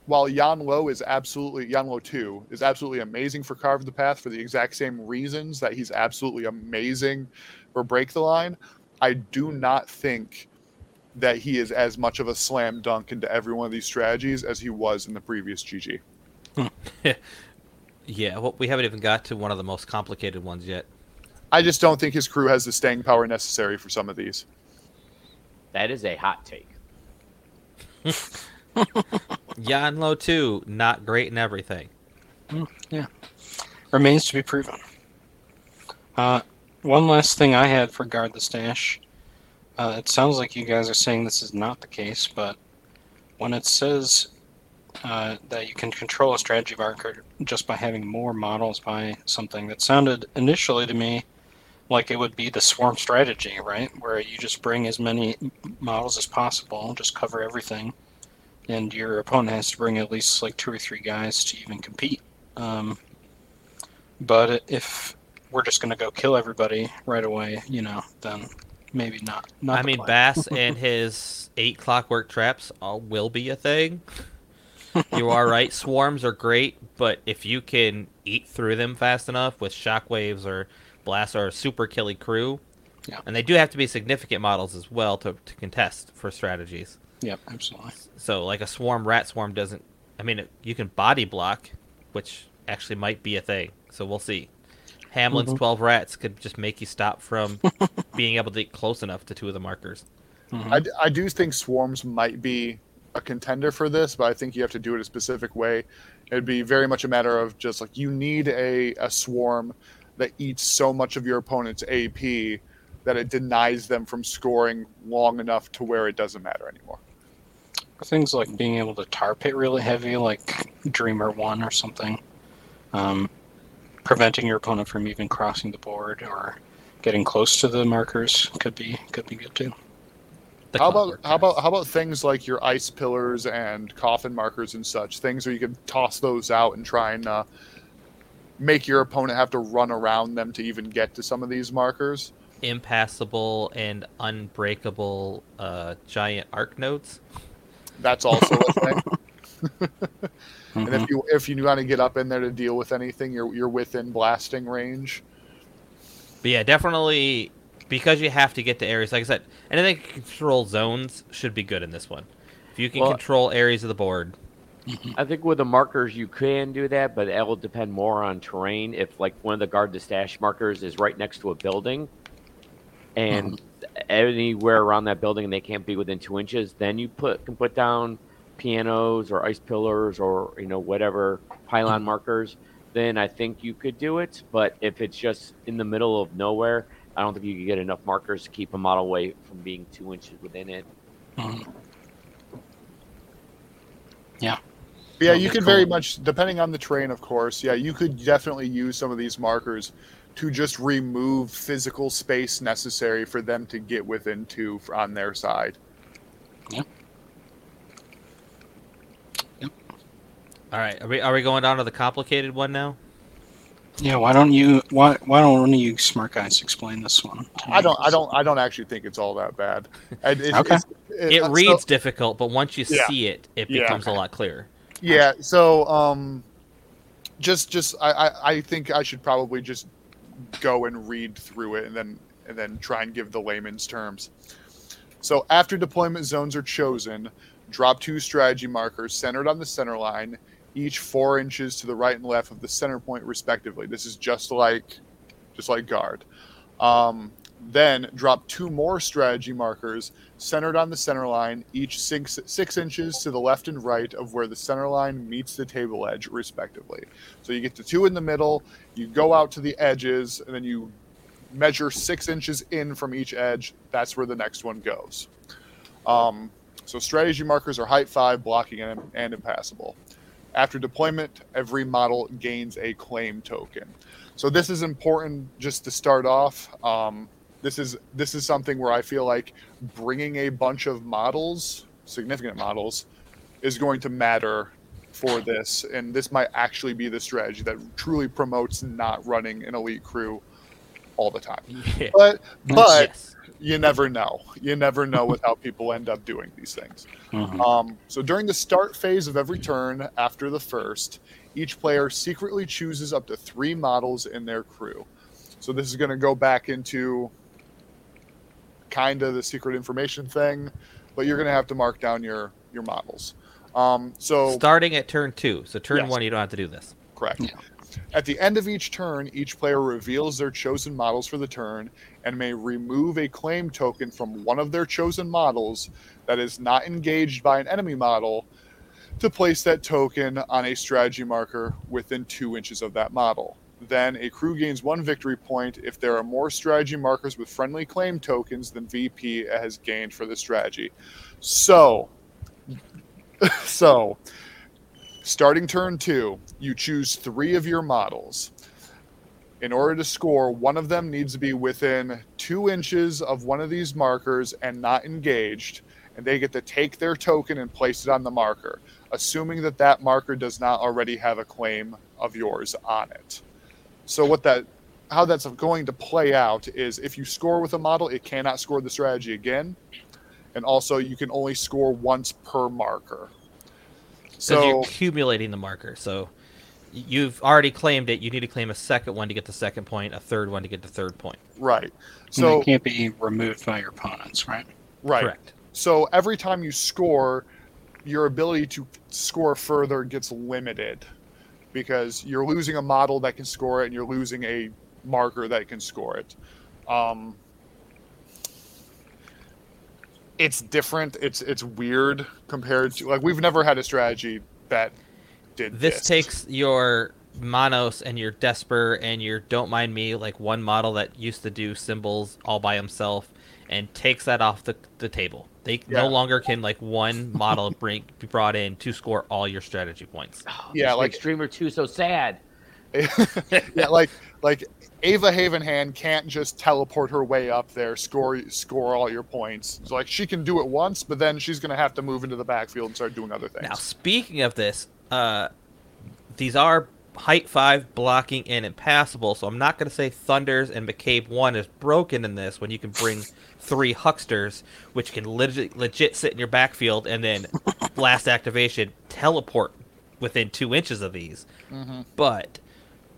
while Yan Lo is absolutely Yan Lo two is absolutely amazing for Carve the Path for the exact same reasons that he's absolutely amazing for Break the Line, I do not think that he is as much of a slam dunk into every one of these strategies as he was in the previous GG. Yeah, well, we haven't even got to one of the most complicated ones yet. I just don't think his crew has the staying power necessary for some of these. That is a hot take. Yan Lo 2, not great in everything. Yeah. Remains to be proven. Uh, one last thing I had for guard the stash. Uh, it sounds like you guys are saying this is not the case, but when it says uh, that you can control a strategy marker just by having more models by something, that sounded initially to me like it would be the swarm strategy, right? Where you just bring as many models as possible, just cover everything, and your opponent has to bring at least like two or three guys to even compete. Um, but if we're just going to go kill everybody right away, you know, then maybe not. not I mean, plan. Bass and his eight clockwork traps all, will be a thing. you are right. Swarms are great, but if you can eat through them fast enough with shockwaves or blasts or a super killy crew, Yeah. and they do have to be significant models as well to, to contest for strategies. Yep, absolutely. So, like a swarm, rat swarm doesn't. I mean, it, you can body block, which actually might be a thing. So we'll see. Hamelin's Mhm. twelve rats could just make you stop from being able to get close enough to two of the markers. Mhm. I, d- I do think swarms might be a contender for this, but I think you have to do it a specific way. It'd be very much a matter of just like you need a, a swarm that eats so much of your opponent's AP that it denies them from scoring long enough to where it doesn't matter anymore. Things like being able to tar pit really heavy, like Dreamer One or something, um, preventing your opponent from even crossing the board or getting close to the markers could be could be good too. The how about clockwork how about how about things like your ice pillars and coffin markers and such things where you can toss those out and try and uh, make your opponent have to run around them to even get to some of these markers. impassable and unbreakable uh, giant arc nodes? That's also a thing. And Mhm. if you if you want to get up in there to deal with anything, you're you're within blasting range. But yeah, definitely because you have to get to areas. Like I said, anything that can control zones should be good in this one. If you can Well- control areas of the board, I think with the markers you can do that, but it will depend more on terrain. If like one of the guard the stash markers is right next to a building, and anywhere around that building they can't be within two inches, then you put can put down pianos or ice pillars or you know whatever pylon markers. Then I think you could do it. But if it's just in the middle of nowhere, I don't think you could get enough markers to keep a model away from being two inches within it. Mhm. Yeah, Okay, you could very much, depending on the terrain, of course. Yeah, you could definitely use some of these markers to just remove physical space necessary for them to get within two f- on their side. all right. Are we are we going down to the complicated one now? Yeah, why don't you why why don't one of you smart guys explain this one? I don't, I don't, I don't actually think it's all that bad. And it- Okay. it's- it- It so- reads difficult, but once you Yeah. see it, it Yeah. becomes a lot clearer. Yeah. So, um, just, just, I, I, I think I should probably just go and read through it and then, and then try and give the layman's terms. So, after deployment zones are chosen, drop two strategy markers centered on the center line, each four inches to the right and left of the center point, respectively. This is just like, just like guard. Um, then drop two more strategy markers centered on the center line, each six, six inches to the left and right of where the center line meets the table edge, respectively. So you get the two in the middle, you go out to the edges, and then you measure six inches in from each edge. That's where the next one goes. Um, so strategy markers are height five, blocking, and, and impassable. After deployment, every model gains a claim token. So this is important just to start off. Um, this is this is something where I feel like bringing a bunch of models, significant models, is going to matter for this, and this might actually be the strategy that truly promotes not running an elite crew all the time. Yeah. But but yes. you never know. You never know with how people end up doing these things. Mhm. Um, so during the start phase of every turn after the first, each player secretly chooses up to three models in their crew. So this is going to go back into kind of the secret information thing, but you're going to have to mark down your your models. Um, so Starting at turn two. So turn Yes. one, you don't have to do this. Correct. Yeah. At the end of each turn, each player reveals their chosen models for the turn and may remove a claim token from one of their chosen models that is not engaged by an enemy model to place that token on a strategy marker within two inches of that model. Then a crew gains one victory point if there are more strategy markers with friendly claim tokens than VP has gained for the strategy. So, so starting turn two, you choose three of your models. In order to score, one of them needs to be within two inches of one of these markers and not engaged, and they get to take their token and place it on the marker, assuming that that marker does not already have a claim of yours on it. So what that how that's going to play out is if you score with a model, it cannot score the strategy again. And also you can only score once per marker. So you're accumulating the marker. So you've already claimed it. You need to claim a second one to get the second point, a third one to get the third point. right. And So they can't be removed by your opponents, right? right. Correct. So every time you score, your ability to score further gets limited because you're losing a model that can score it and you're losing a marker that can score it. Um, it's different. It's it's weird compared to like we've never had a strategy that did This this. takes your Monos and your Desper and your Don't Mind Me, like one model that used to do symbols all by himself, and takes that off the, the table. They Yeah. no longer can like one model bring be brought in to score all your strategy points. Oh, Yeah, like- Dreamer Two so sad. yeah, like like Ava Havenhand can't just teleport her way up there, score score all your points. It's like she can do it once, but then she's gonna have to move into the backfield and start doing other things. Now, speaking of this, uh, these are height five blocking and impassable, so I'm not going to say Thunders and McCabe one is broken in this when you can bring three Hucksters, which can legit, legit sit in your backfield and then blast activation teleport within two inches of these. Mhm. But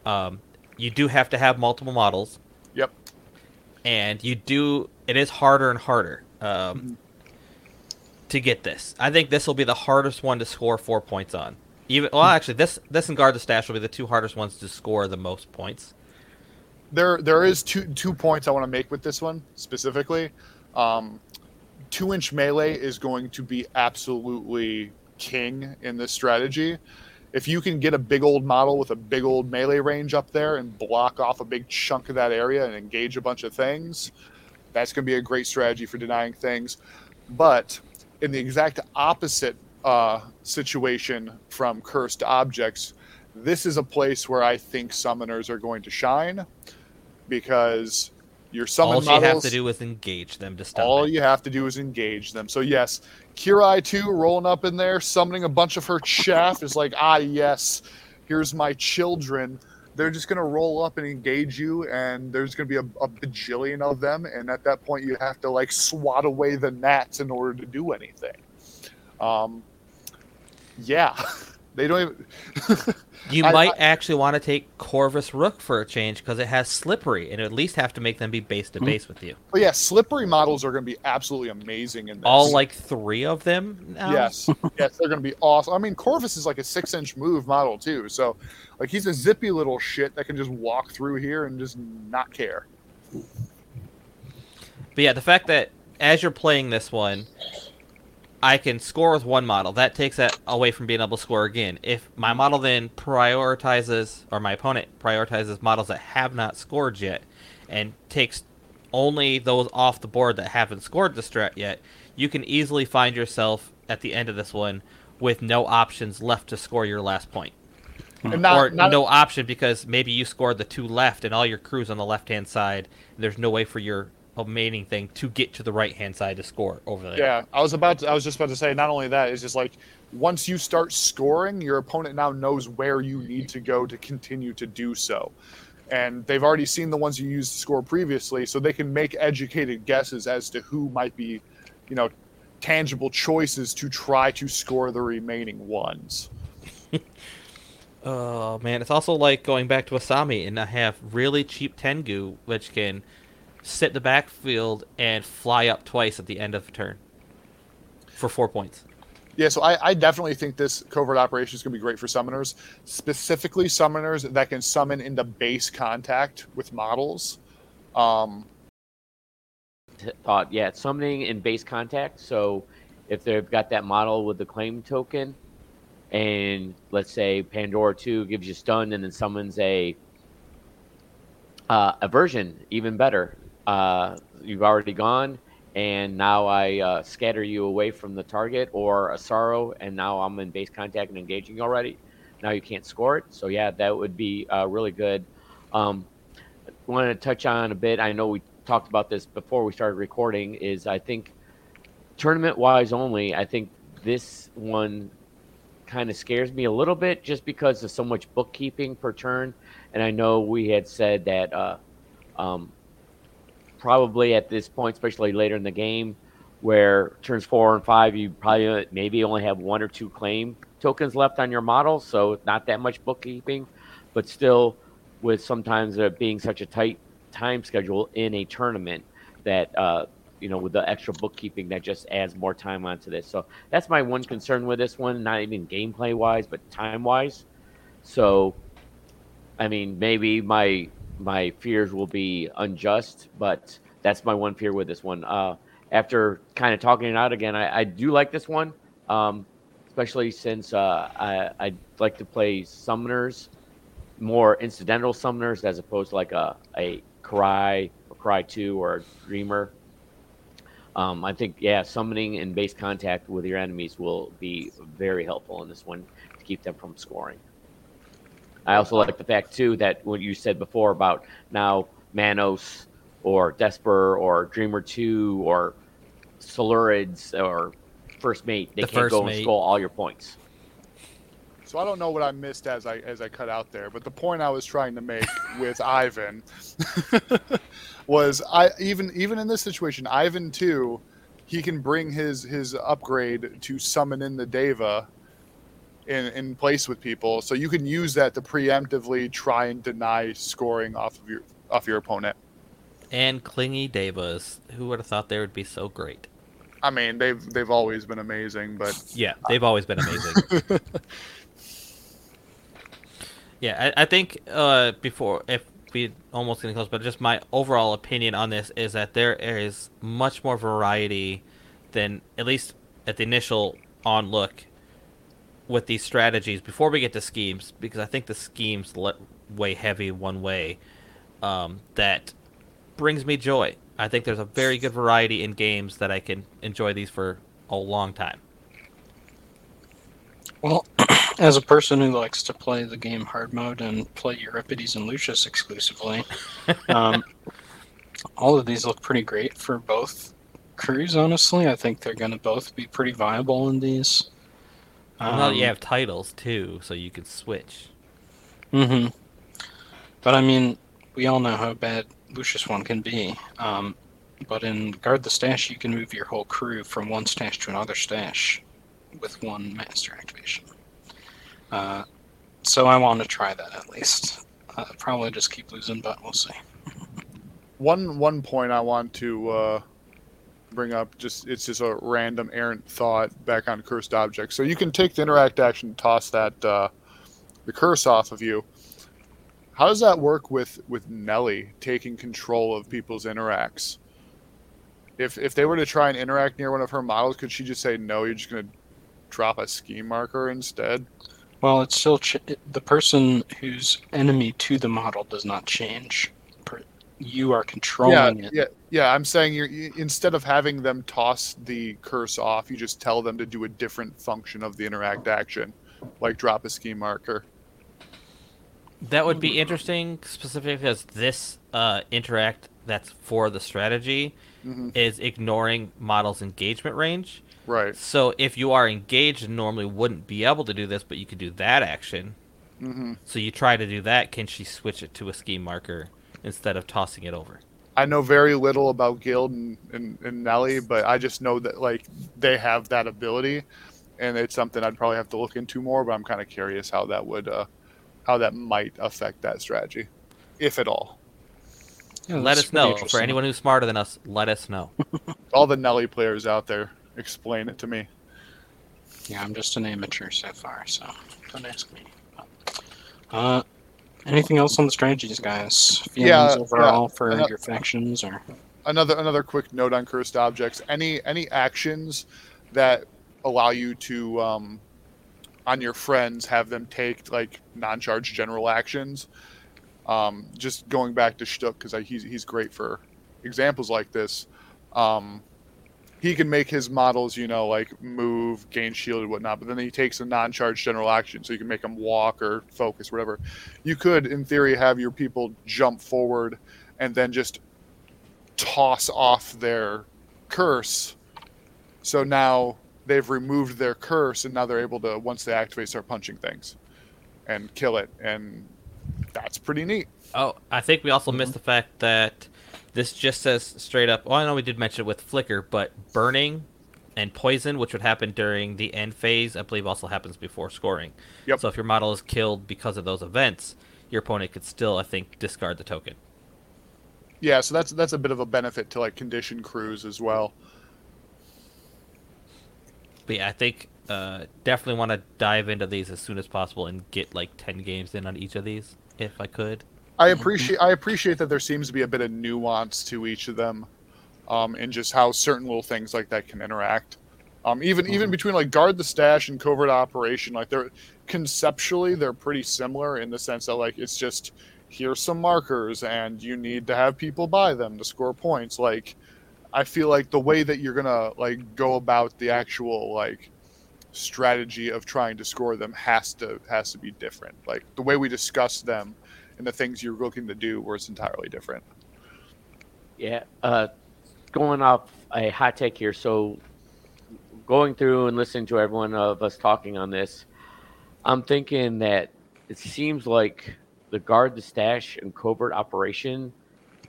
um, you do have to have multiple models, Yep. and you do. It is harder and harder. Um, to get this. I think this will be the hardest one to score four points on. Even well, actually, this this and guard the stash will be the two hardest ones to score the most points. There there is two two points I want to make with this one specifically. Um, two inch melee is going to be absolutely king in this strategy. If you can get a big old model with a big old melee range up there and block off a big chunk of that area and engage a bunch of things, that's going to be a great strategy for denying things. But in the exact opposite uh, situation from cursed objects, this is a place where I think summoners are going to shine because your summon All you models, have to do is engage them to stun. all it. you have to do is engage them. So yes, Kirai too rolling up in there, summoning a bunch of her chaff is like, ah yes, here's my children. They're just gonna roll up and engage you, and there's gonna be a, a bajillion of them, and at that point you have to like swat away the gnats in order to do anything. Um, yeah, they don't even. You I- might I- actually want to take Corvus Rook for a change because it has slippery, and at least have to make them be base to mm-hmm. base with you. But yeah, slippery models are going to be absolutely amazing in this. All like three of them. Now? yes, yes, they're going to be awesome. I mean, Corvus is like a six-inch move model too, so like he's a zippy little shit that can just walk through here and just not care. But yeah, the fact that as you're playing this one, I can score with one model. That takes that away from being able to score again. If my model then prioritizes, or my opponent prioritizes models that have not scored yet, and takes only those off the board that haven't scored the strat yet, you can easily find yourself at the end of this one with no options left to score your last point. Not, or not no option because maybe you scored the two left and all your crew's on the left hand side. And there's no way for your remaining thing to get to the right hand side to score over there. Yeah, I was about to, I was just about to say. Not only that, it's just like once you start scoring, your opponent now knows where you need to go to continue to do so, and they've already seen the ones you used to score previously, so they can make educated guesses as to who might be, you know, tangible choices to try to score the remaining ones. Oh man, it's also like going back to Asami and I have really cheap Tengu, which can sit in the backfield and fly up twice at the end of a turn for four points. Yeah, so I, I definitely think this covert operation is going to be great for summoners, specifically summoners that can summon into base contact with models. Um, T- Thought, yeah, summoning in base contact. So if they've got that model with the claim token, and let's say Pandora two gives you stun and then summons a uh, a version even better. Uh, you've already gone, and now I uh, scatter you away from the target or a sorrow, and now I'm in base contact and engaging already. Now you can't score it. So yeah, that would be uh, really good. Um, wanted to touch on a bit. I know we talked about this before we started recording. Is I think tournament wise only. I think this one kind of scares me a little bit just because of so much bookkeeping per turn. And I know we had said that uh, um, probably at this point, especially later in the game, where turns four and five, you probably maybe only have one or two claim tokens left on your model, so not that much bookkeeping, but still, with sometimes being such a tight time schedule in a tournament, that uh, you know with the extra bookkeeping that just adds more time onto this. So that's my one concern with this one, not even gameplay wise, but time wise. So, I mean, maybe my my fears will be unjust, but that's my one fear with this one. Uh, after kind of talking it out again, I, I do like this one, um, especially since uh, I, I like to play summoners, more incidental summoners as opposed to like a, a Kirai or Kirai 2 or a Dreamer. Um, I think, yeah, summoning and base contact with your enemies will be very helpful in this one to keep them from scoring. I also like the fact too that what you said before about now Manos or Desper or Dreamer Two or Solurids or First Mate, they The can't go Mate. and score all your points. So I don't know what I missed as I as I cut out there, but the point I was trying to make with Ivan was I even even in this situation, Ivan too, he can bring his his upgrade to summon in the Deva in in place with people. So you can use that to preemptively try and deny scoring off of your off your opponent. And clingy devas. Who would have thought they would be so great? I mean, they've they've always been amazing, but Yeah, they've always been amazing. yeah, I, I think uh, before if we almost getting close, but just my overall opinion on this is that there is much more variety than at least at the initial on look with these strategies before we get to schemes because I think the schemes let weigh heavy one way um, that brings me joy. I think there's a very good variety in games that I can enjoy these for a long time. Well, as a person who likes to play the game hard mode and play Euripides and Lucius exclusively, um, all of these look pretty great for both crews. Honestly, I think they're going to both be pretty viable in these. Well, now that you Um, have titles too, so you can switch. Mm-hmm. But I mean, we all know how bad Lucius one can be. Um, but in Guard the Stash, you can move your whole crew from one stash to another stash with one master activation. Uh, so I want to try that at least. Uh, probably just keep losing, but we'll see. One one point I want to uh, bring up just it's just a random errant thought back on cursed objects. So you can take the interact action, toss that uh, the curse off of you. How does that work with with Nellie taking control of people's interacts? If if they were to try and interact near one of her models, could she just say no? You're just gonna drop a scheme marker instead. Well, it's still ch- the person who's enemy to the model does not change. You are Yeah, controlling it. yeah, yeah. I'm saying you're you, instead of having them toss the curse off, you just tell them to do a different function of the interact action, like drop a ski marker. That would be interesting, specifically because this uh, interact that's for the strategy hmm is ignoring model's engagement range. Right. So if you are engaged and normally wouldn't be able to do this, but you could do that action. hmm So you try to do that, can she switch it to a ski marker instead of tossing it over? I know very little about Guild and, and, and Nellie, but I just know that like they have that ability, and it's something I'd probably have to look into more. But I'm kind of curious how that would, uh, how that might affect that strategy, if at all. Yeah, let us know. For anyone who's smarter than us, let us know. All the Nellie players out there, explain it to me. Yeah, I'm just an amateur so far, so don't ask me. Uh, anything else on the strategies, guys? Feelings Yeah, overall for ano- your factions, or another another quick note on cursed objects any any actions that allow you to um, on your friends, have them take like non-charge general actions. Um, just going back to Shtuk because he's he's great for examples like this. Um, he can make his models, you know, like move, gain shield, and whatnot. But then he takes a non-charge general action, so you can make them walk or focus, whatever. You could, in theory, have your people jump forward and then just toss off their curse. So now they've removed their curse, and now they're able to, once they activate, start punching things and kill it. And that's pretty neat. Oh, I think we also missed the fact that this just says straight up. Well, I know we did mention it with flicker, but burning and poison, which would happen during the end phase, I believe also happens before scoring. Yep. So if your model is killed because of those events, your opponent could still, I think, discard the token. Yeah, so that's that's a bit of a benefit to like condition crews as well. But yeah, I think uh, definitely want to dive into these as soon as possible and get like ten games in on each of these if I could. I appreciate I appreciate that there seems to be a bit of nuance to each of them, um, and just how certain little things like that can interact. Um, even even between like guard the stash and covert operation, like they're conceptually they're pretty similar in the sense that like it's just here's some markers and you need to have people buy them to score points. Like I feel like the way that you're gonna like go about the actual like strategy of trying to score them has to has to be different. Like the way we discuss them and the things you're looking to do where it's entirely different. Yeah, uh, going off a hot take here. So, going through and listening to everyone of us talking on this, I'm thinking that it seems like the guard the stash and covert operation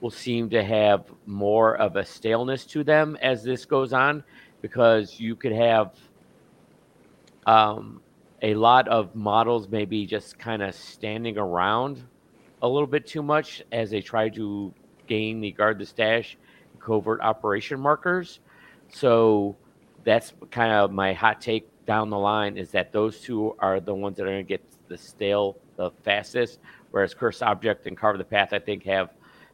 will seem to have more of a staleness to them as this goes on because you could have um, a lot of models maybe just kind of standing around a little bit too much as they try to gain the guard the stash covert operation markers. So that's kind of my hot take down the line is that those two are the ones that are going to get the stale the fastest, whereas curse object and carve the path I think have,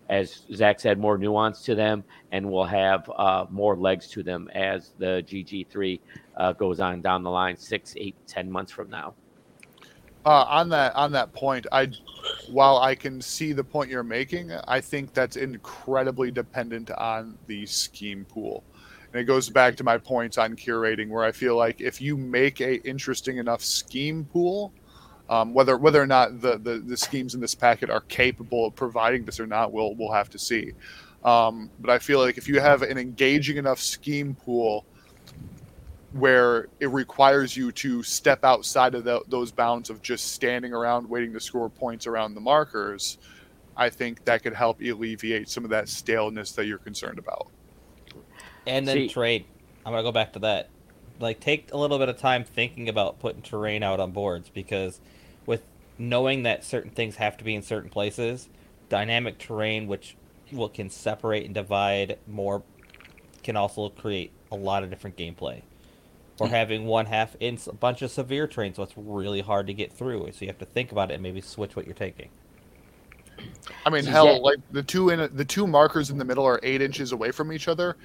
as Zach said, more nuance to them and will have uh, more legs to them as the GG3 uh, goes on down the line six, eight, ten months from now. Uh, on that on that point, I while I can see the point you're making, I think that's incredibly dependent on the scheme pool. And it goes back to my points on curating, where I feel like if you make a interesting enough scheme pool, um, whether whether or not the, the, the schemes in this packet are capable of providing this or not, we'll we'll have to see. Um, but I feel like if you have an engaging enough scheme pool where it requires you to step outside of the, those bounds of just standing around waiting to score points around the markers, I think that could help alleviate some of that staleness that you're concerned about. And then See- trade. I'm gonna go back to that. Like, take a little bit of time thinking about putting terrain out on boards because, with knowing that certain things have to be in certain places, dynamic terrain, which will can separate and divide more, can also create a lot of different gameplay. Or having one half in a bunch of severe terrain, so it's really hard to get through. So you have to think about it and maybe switch what you're taking. I mean, Yeah. hell, like the two in the two markers in the middle are eight inches away from each other.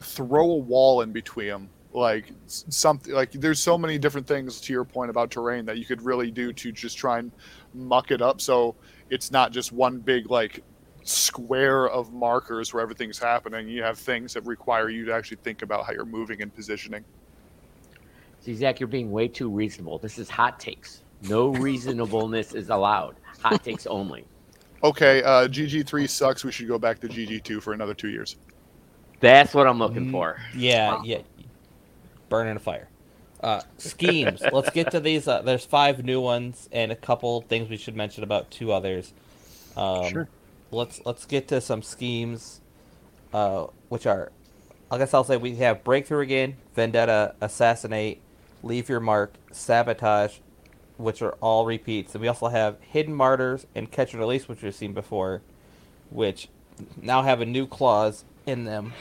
Throw a wall in between them, like something. Like there's so many different things to your point about terrain that you could really do to just try and muck it up, so it's not just one big like square of markers where everything's happening. You have things that require you to actually think about how you're moving and positioning. See, Zach, you're being way too reasonable. This is hot takes. No reasonableness is allowed. Hot takes only. Okay, uh, GG3 sucks. We should go back to GG2 for another two years. That's what I'm looking Mm, for. Yeah, yeah. Burn in a fire. Uh, schemes. Let's get to these. Uh, there's five new ones and a couple things we should mention about two others. Um, Sure. Let's let's get to some schemes, uh, which are, I guess I'll say we have breakthrough again, vendetta, assassinate, leave your mark, sabotage, which are all repeats, and we also have hidden martyrs and catch and release, which we've seen before, which now have a new clause in them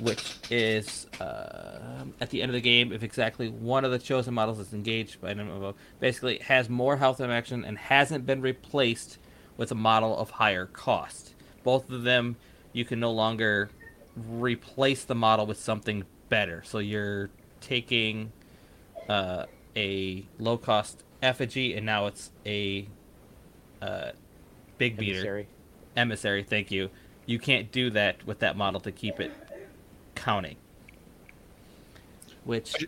which is uh, at the end of the game if exactly one of the chosen models is engaged by an basically has more health and action and hasn't been replaced with a model of higher cost. Both of them, you can no longer replace the model with something better. So you're taking uh, a low cost effigy, and now it's a uh, big beater Emissary. emissary. Thank you. You can't do that with that model to keep it counting. Which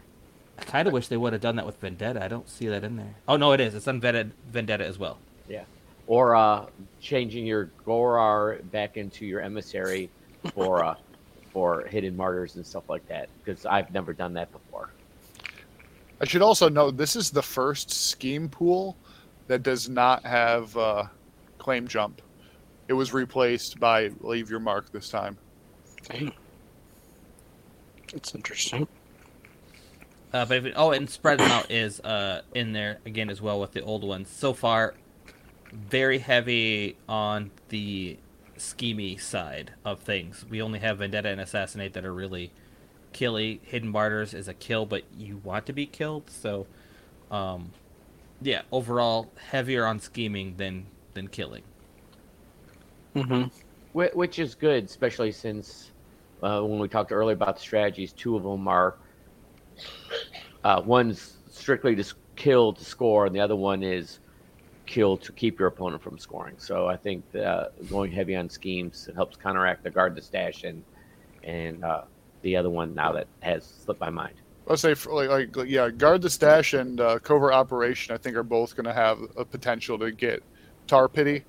I kind of wish they would have done that with Vendetta. I don't see that in there. Oh no, it is. It's on Vendetta, as well. Or uh, changing your Gorar back into your emissary for uh, for hidden martyrs and stuff like that. Because I've never done that before. I should also note this is the first scheme pool that does not have uh, claim jump. It was replaced by leave your mark this time. Dang. That's interesting. Uh, but if it, oh, and spread them out is uh, in there again as well with the old ones. So far, very heavy on the schemy side of things. We only have Vendetta and Assassinate that are really killy. Hidden Martyrs is a kill, but you want to be killed. So, um, yeah, overall heavier on scheming than than killing. hmm which is good, especially since uh, when we talked earlier about the strategies, two of them are uh, one's strictly to kill to score, and the other one is kill to keep your opponent from scoring. So I think uh, going heavy on schemes helps counteract the guard the stash and and uh, the other one now that has slipped my mind. Let's say, like, like, yeah, guard the stash and uh, covert operation. I think are both going to have a potential to get tar pity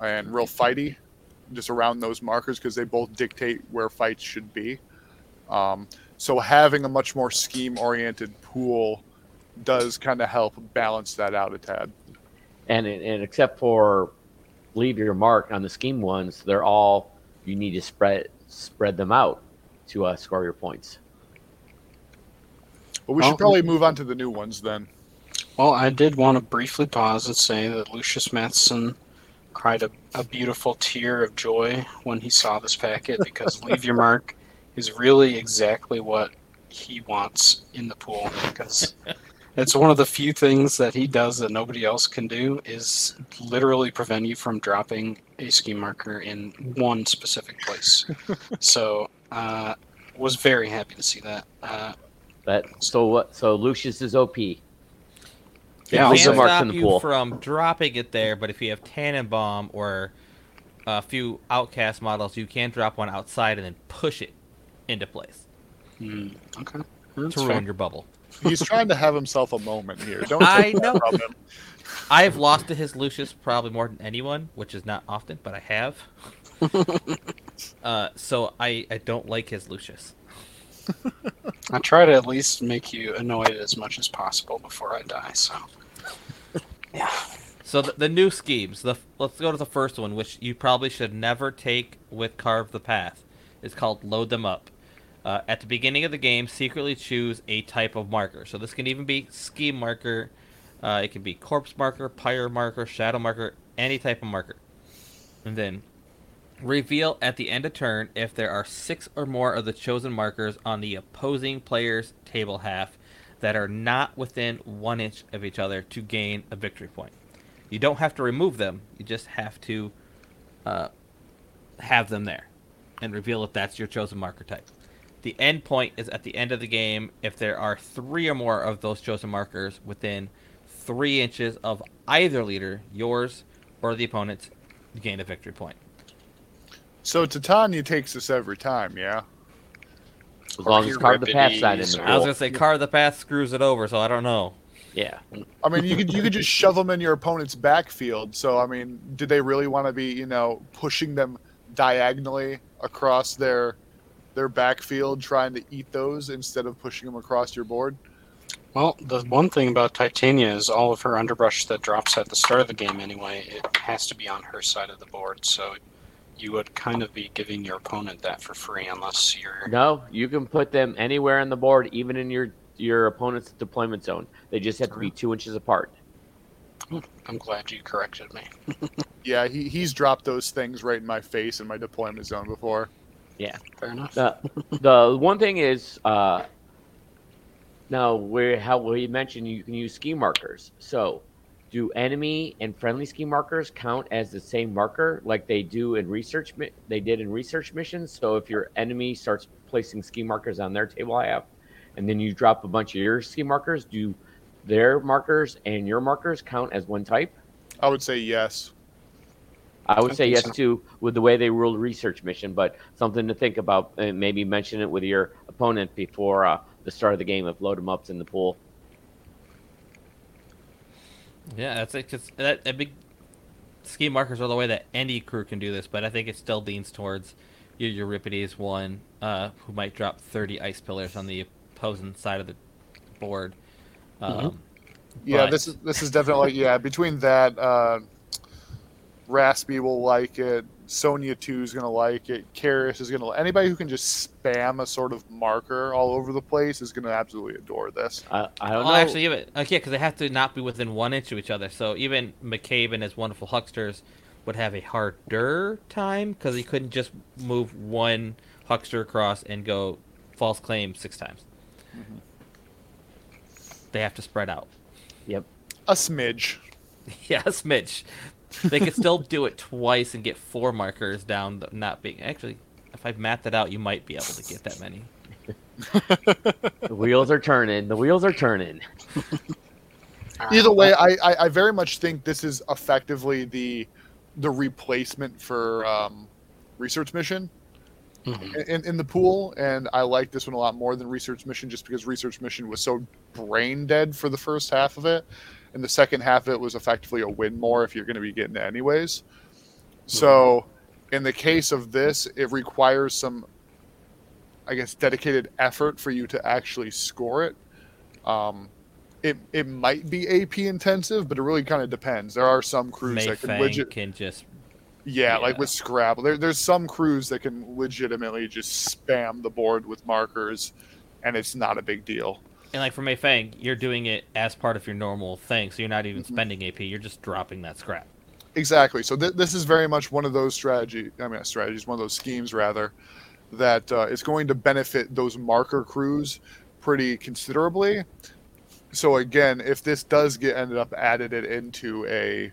and real fighty, just around those markers because they both dictate where fights should be. Um, so having a much more scheme-oriented pool does kind of help balance that out a tad. And and except for leave your mark on the scheme ones, they're all you need to spread spread them out to uh, score your points. Well, we Well- should probably move on to the new ones then. Well, I did want to briefly pause and say that Lucius Mattheson cried a, a beautiful tear of joy when he saw this packet because Leave Your Mark is really exactly what he wants in the pool because it's one of the few things that he does that nobody else can do is literally prevent you from dropping a scheme marker in one specific place. so, uh, was very happy to see that. Uh, But so what? So Lucius is OP. Yeah, it can't stop in the you pool. from dropping it there, but if you have Tannenbaum or a few outcast models, you can drop one outside and then push it into place hmm, okay. That's to fair. ruin your bubble. He's trying to have himself a moment here. Don't I know. I've lost to his Lucius probably more than anyone, which is not often, but I have. uh, so I, I don't like his Lucius. I try to at least make you annoyed as much as possible before I die. So, yeah. So the, the new schemes. The let's go to the first one, which you probably should never take with Carve the Path. It's called Load Them Up. Uh, at the beginning of the game, secretly choose a type of marker. So this can even be scheme marker. Uh, it can be corpse marker, pyre marker, shadow marker, any type of marker. And then reveal at the end of turn if there are six or more of the chosen markers on the opposing player's table half that are not within one inch of each other to gain a victory point. You don't have to remove them. You just have to uh, have them there and reveal if that's your chosen marker type. The end point is at the end of the game if there are three or more of those chosen markers within three inches of either leader, yours or the opponent's, you gain a victory point. So Titania takes this every time, yeah. As long as carve the path side in the I was gonna say Carve the Path screws it over, so I don't know. Yeah. I mean, you could you could just shove them in your opponent's backfield. So I mean, do they really want to be you know pushing them diagonally across their their backfield, trying to eat those instead of pushing them across your board? Well, the one thing about Titania is all of her underbrush that drops at the start of the game anyway, it has to be on her side of the board. So you would kind of be giving your opponent that for free unless you're. No, you can put them anywhere on the board, even in your your opponent's deployment zone. They just have to be two inches apart. I'm glad you corrected me. Yeah, he, he's dropped those things right in my face in my deployment zone before. Yeah, fair enough. The the one thing is, uh, now where how we mentioned you can use scheme markers. So, do enemy and friendly scheme markers count as the same marker like they do in research? They did in research missions. So if your enemy starts placing scheme markers on their table half, and then you drop a bunch of your scheme markers, do their markers and your markers count as one type? I would say yes. I would I say yes so. too, with the way they ruled research mission, but something to think about. And maybe mention it with your opponent before uh, the start of the game if load them ups in the pool. Yeah, that's it. Cause that, that big scheme markers are the way that any crew can do this, but I think it still leans towards your Euripides one, uh, who might drop 30 ice pillars on the opposing side of the board. Um, Yeah, but- this is this is definitely yeah. Between that, uh, Raspy will like it. Sonnia two is gonna like it. Kaeris is gonna. Anybody who can just spam a sort of marker all over the place is gonna absolutely adore this. I, I don't Well, know. actually, even okay, because they have to not be within one inch of each other. So even McCabe and his wonderful hucksters would have a harder time because he couldn't just move one huckster across and go false claim six times. Mm-hmm. They have to spread out. yep. A smidge. yeah, a smidge. They could still do it twice and get four markers down, not being actually. If I've mapped it out, you might be able to get that many. The wheels are turning. The wheels are turning. Either way, I, I I very much think this is effectively the the replacement for um, research mission. Mhm. in, in the pool, and I like this one a lot more than Research Mission just because Research Mission was so brain dead for the first half of it, and the second half of it was effectively a win more if you're going to be getting it anyways. So, in the case of this, it requires some, I guess, dedicated effort for you to actually score it. Um, it it might be AP intensive, but it really kind of depends. There are some crews that can legit can just yeah, like with Scrabble, there, there's some crews that can legitimately just spam the board with markers, and it's not a big deal. And like for Mei Feng, you're doing it as part of your normal thing, so you're not even Mhm. spending AP. You're just dropping that scrap. Exactly. So th- this is very much one of those strategy. I mean, strategies, one of those schemes rather, that uh, is going to benefit those marker crews pretty considerably. So again, if this does get ended up added it into a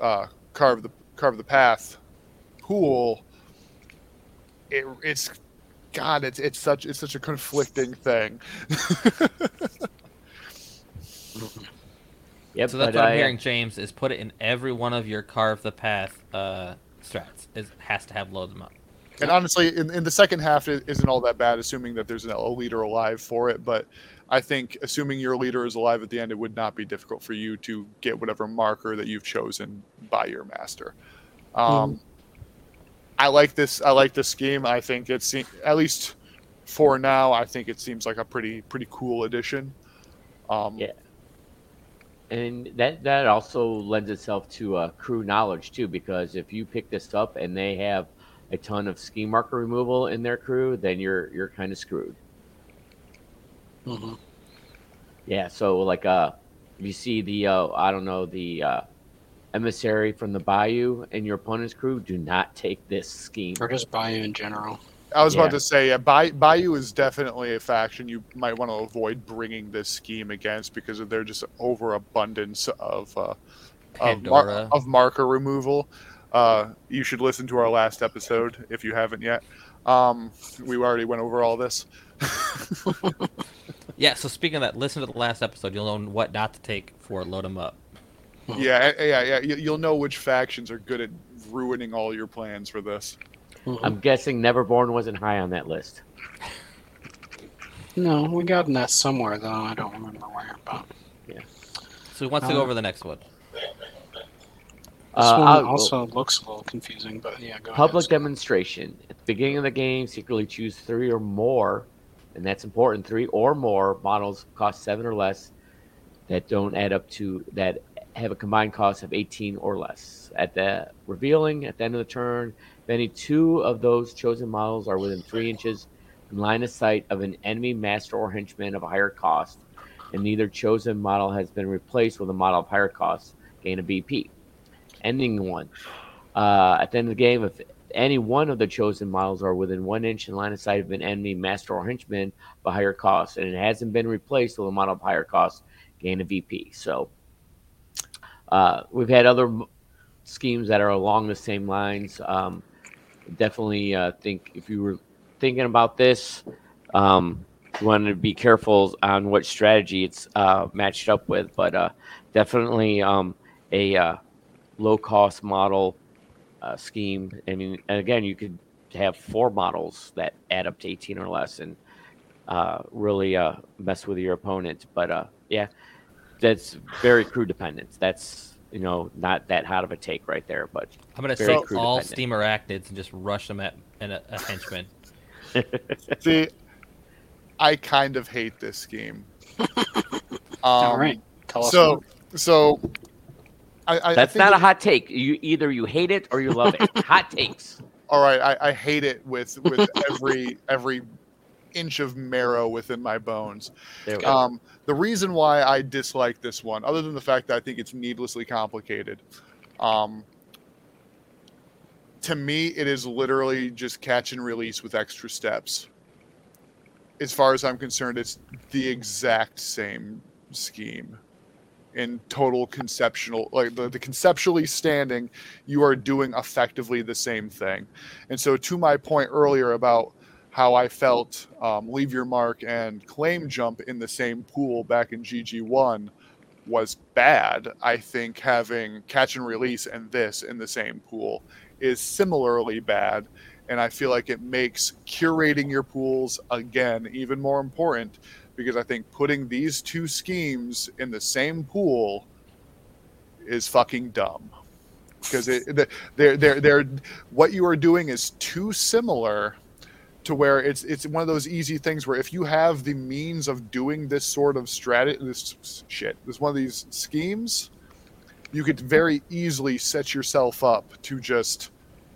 uh, carve the carve the path pool, it, it's God, it's it's such it's such a conflicting thing. Yep. So that's but what I'm I- hearing, James, is put it in every one of your carve the path uh, strats. It has to have load them up. And honestly, in, in the second half, it isn't all that bad, assuming that there's an, a leader alive for it. But I think, assuming your leader is alive at the end, it would not be difficult for you to get whatever marker that you've chosen by your master. Um, I like this. I like this scheme. I think it's at least for now. I think it seems like a pretty pretty cool addition. Um, Yeah. and that that also lends itself to uh, crew knowledge too because if you pick this up and they have a ton of scheme marker removal in their crew then you're you're kind of screwed Mhm. yeah so like uh if you see the uh i don't know the uh emissary from the bayou and your opponent's crew do not take this scheme Or just Bayou in general. I was Yeah. about to say, yeah, Bay- Bayou is definitely a faction you might want to avoid bringing this scheme against because of their just overabundance of uh, of, mar- of marker removal. Uh, you should listen to our last episode if you haven't yet. Um, we already went over all this. Yeah, so speaking of that, listen to the last episode. You'll know what not to take for load them up. Yeah, eh, yeah, yeah. You, you'll know which factions are good at ruining all your plans for this. Mhm. i'm guessing neverborn wasn't high on that list no, we got an S somewhere though. I don't remember where. But So who wants to go Uh, over the next one? this Uh, one I'll- also looks a little confusing. But yeah, go Public ahead. demonstration. At the beginning of the game, secretly choose three or more, and that's important. Three or more models cost seven or less that don't add up to that have a combined cost of 18 or less. At the revealing at the end of the turn, if any two of those chosen models are within three inches in line of sight of an enemy master or henchman of a higher cost, and neither chosen model has been replaced with a model of higher cost, gain a BP. Ending one. Uh, at the end of the game, if any one of the chosen models are within one inch in line of sight of an enemy master or henchman of a higher cost, and it hasn't been replaced with a model of higher cost, gain a VP. So uh, we've had other schemes that are along the same lines. Um, definitely uh, think if you were thinking about this, um, you want to be careful on what strategy it's uh, matched up with, but uh, definitely um, a uh, low cost model uh, scheme. I mean, and again, you could have four models that add up to 18 or less and uh, really mess with your opponent. But yeah, that's very crew dependent. That's you know not that hot of a take right there, but I'm gonna Very take crew all dependent. steam arachnids and just rush them at in a, a henchman. See, I kind of hate this scheme. Um, All right. Tell us So, more. so I, I I that's think not a hot take. You either you hate it or you love it. hot takes. all right. I, I hate it with with every every inch of marrow within my bones. There we go. Um, the reason why I dislike this one, other than the fact that I think it's needlessly complicated, um, to me, it is literally just catch and release with extra steps. As far as I'm concerned, it's the exact same scheme in total conceptual like the, the conceptually standing you are doing effectively the same thing and so to my point earlier about how I felt um, Leave Your Mark and Claim Jump in the same pool back in GG1 was bad. I think having Catch and Release and this in the same pool is similarly bad. And I feel like it makes curating your pools, again, even more important because I think putting these two schemes in the same pool is fucking dumb. Because it, the- they're, they're, they're, what you are doing is too similar to where it's it's one of those easy things where if you have the means of doing this sort of strategy this shit this one of these schemes you could very easily set yourself up to just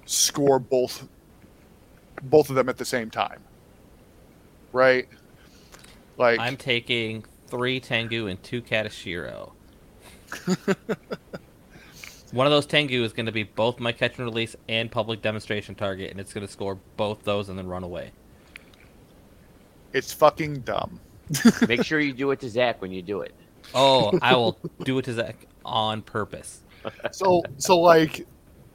score both both of them at the same time right like I'm taking three Tengu and two Katashiro. One of those Tengu is going to be both my catch and release and public demonstration target, and it's going to score both those and then run away. it's fucking dumb Make sure you do it to Zach when you do it. Oh, I will do it to Zach on purpose. so so like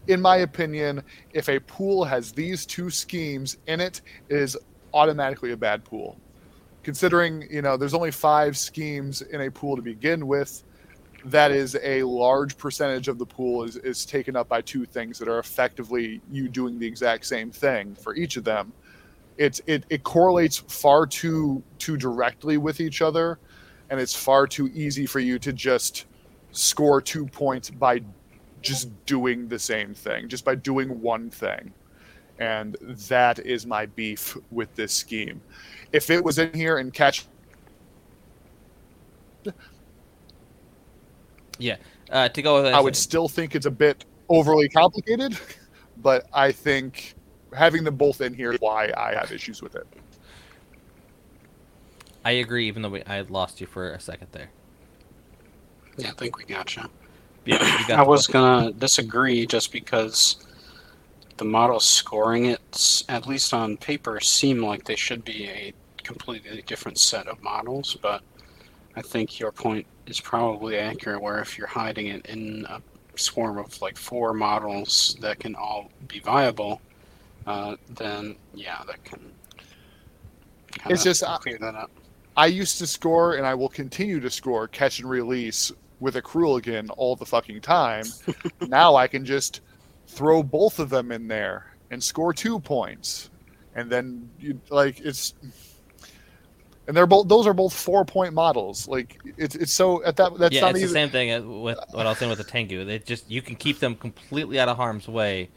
in my opinion if a pool has these two schemes in it it is automatically a bad pool considering you know there's only five schemes in a pool to begin with that is a large percentage of the pool is, is taken up by two things that are effectively you doing the exact same thing for each of them it's it, it correlates far too too directly with each other and it's far too easy for you to just score two points by just doing the same thing, just by doing one thing. And that is my beef with this scheme. If it was in here and catch, Uh, to go with I would still think it's a bit overly complicated, but I think having them both in here is why I have issues with it. I agree, even though we, I lost you for a second there. Yeah, I think we got you. Yeah, you got I was point. gonna disagree just because the models scoring it, at least on paper, seem like they should be a completely different set of models. But I think your point is probably accurate. Where if you're hiding it in a swarm of like four models that can all be viable, uh, then yeah, that can. It's just, uh, clear that up. I used to score, and I will continue to score catch and release with a Kruligan all the fucking time. now I can just throw both of them in there and score two points, and then you like it's. And they're both; those are both four-point models. Like it's it's so at that that's yeah, not it's even the same thing with what I was saying with the Tengu. They just you can keep them completely out of harm's way,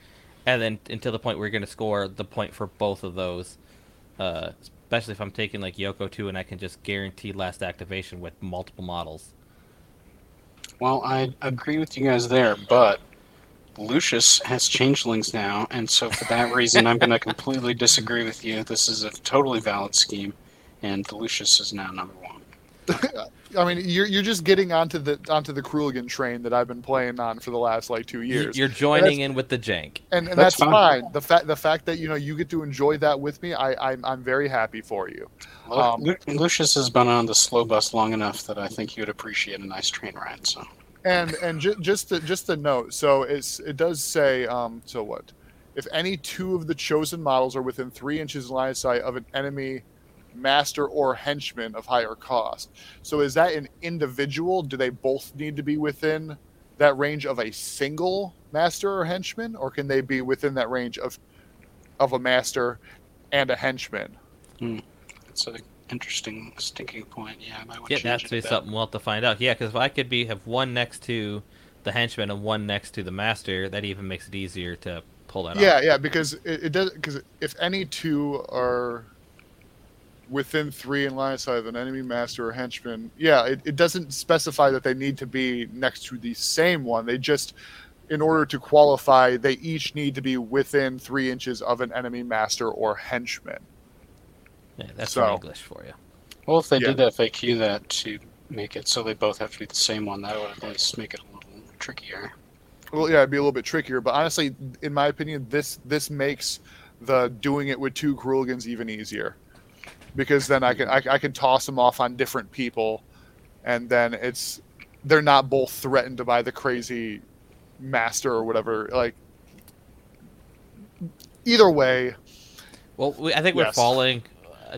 and then until the point where you're going to score the point for both of those. Uh, especially if I'm taking like Youko two, and I can just guarantee last activation with multiple models. Well, I agree with you guys there, but Lucius has changelings now, and so for that reason, I'm going to completely disagree with you. This is a totally valid scheme, and Lucius is now number one. I mean, you're you're just getting onto the onto the Kruligan train that I've been playing on for the last like two years. You're joining in with the jank. and, and That's that's, fine. fine. The fact the fact that you know you get to enjoy that with me, I I'm, I'm very happy for you. Lu- Um, Lu- Lucius has been on the slow bus long enough that I think he would appreciate a nice train ride. So, And and ju- just to, just a note, so it's it does say um so what, if any two of the chosen models are within three inches line of sight of an enemy master or henchman of higher cost. So is that an individual? Do they both need to be within that range of a single master or henchman, or can they be within that range of of a master and a henchman? Hmm. It's an interesting sticking point. Yeah, I might Yeah, change that's it be a something we'll have to find out. Yeah, because if I could be have one next to the henchman and one next to the master, that even makes it easier to pull that off. Yeah, off. yeah, because it, it does. Because if any two are within three in line of sight of an enemy master or henchman, yeah, it, it doesn't specify that they need to be next to the same one. They just, in order to qualify, they each need to be within three inches of an enemy master or henchman. Yeah, that's So- English for you. Well, if they Yeah. did FAQ that to make it so they both have to be the same one, that would at least make it a little trickier. Well, yeah, it'd be a little bit trickier, but honestly, in my opinion, this this makes the doing it with two Kruligans even easier, because then I can I, I can toss them off on different people, and then it's they're not both threatened by the crazy master or whatever. Like either way, Well, we, I think we're falling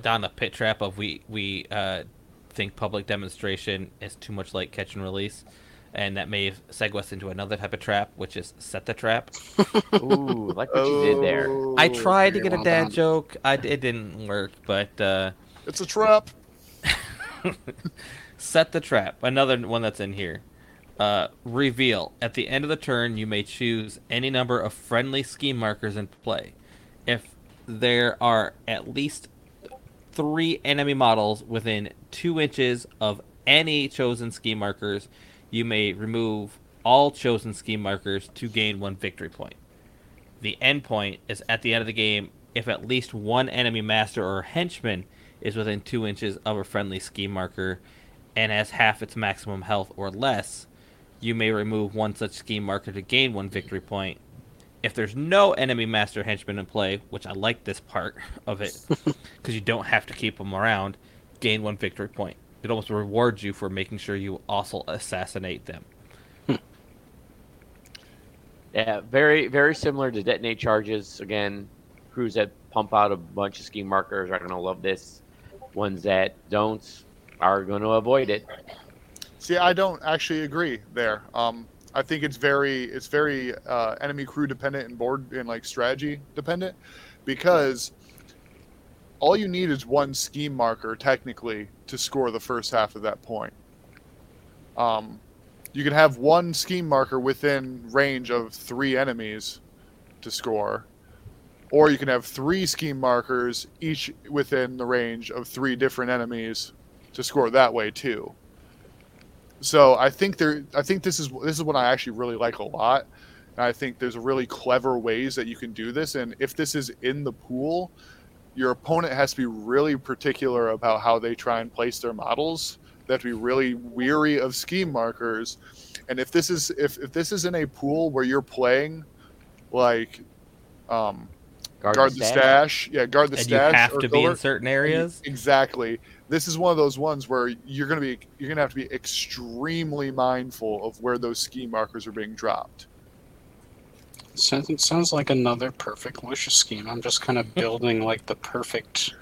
down the pit trap of we we uh, think public demonstration is too much like catch and release, and that may segue us into another type of trap, which is set the trap. Ooh, like what you did there. I Oh, tried to okay, get a dad done. joke. I, it didn't work, but uh, It's a trap. set the trap. Another one that's in here. Uh, reveal. At the end of the turn, you may choose any number of friendly scheme markers in play. If there are at least three enemy models within two inches of any chosen scheme markers, you may remove all chosen scheme markers to gain one victory point. The end point is at the end of the game if at least one enemy master or henchman is within two inches of a friendly scheme marker and has half its maximum health or less, you may remove one such scheme marker to gain one victory point. If there's no enemy master henchman in play, which I like this part of it, because you don't have to keep them around, gain one victory point. It almost rewards you for making sure you also assassinate them. Yeah, very very similar to detonate charges. Again, crews that pump out a bunch of scheme markers are gonna love this. Ones that don't are gonna avoid it. See, I don't actually agree there. Um, I think it's very it's very uh, enemy crew dependent and board and like strategy dependent because all you need is one scheme marker technically to score the first half of that point. Um, you can have one scheme marker within range of three enemies to score, or you can have three scheme markers each within the range of three different enemies to score that way too. So I think there, I think this is this is what I actually really like a lot. And I think there's really clever ways that you can do this. And if this is in the pool, your opponent has to be really particular about how they try and place their models. They have to be really weary of scheme markers. And if this is if, if this is in a pool where you're playing like um, Guard, guard, the the, stash. stash. yeah, guard the and you have to be in certain areas. Exactly. This is one of those ones where you're gonna be you're gonna have to be extremely mindful of where those scheme markers are being dropped. Sounds, it sounds like another perfect Lucius scheme. I'm just kind of building like the perfect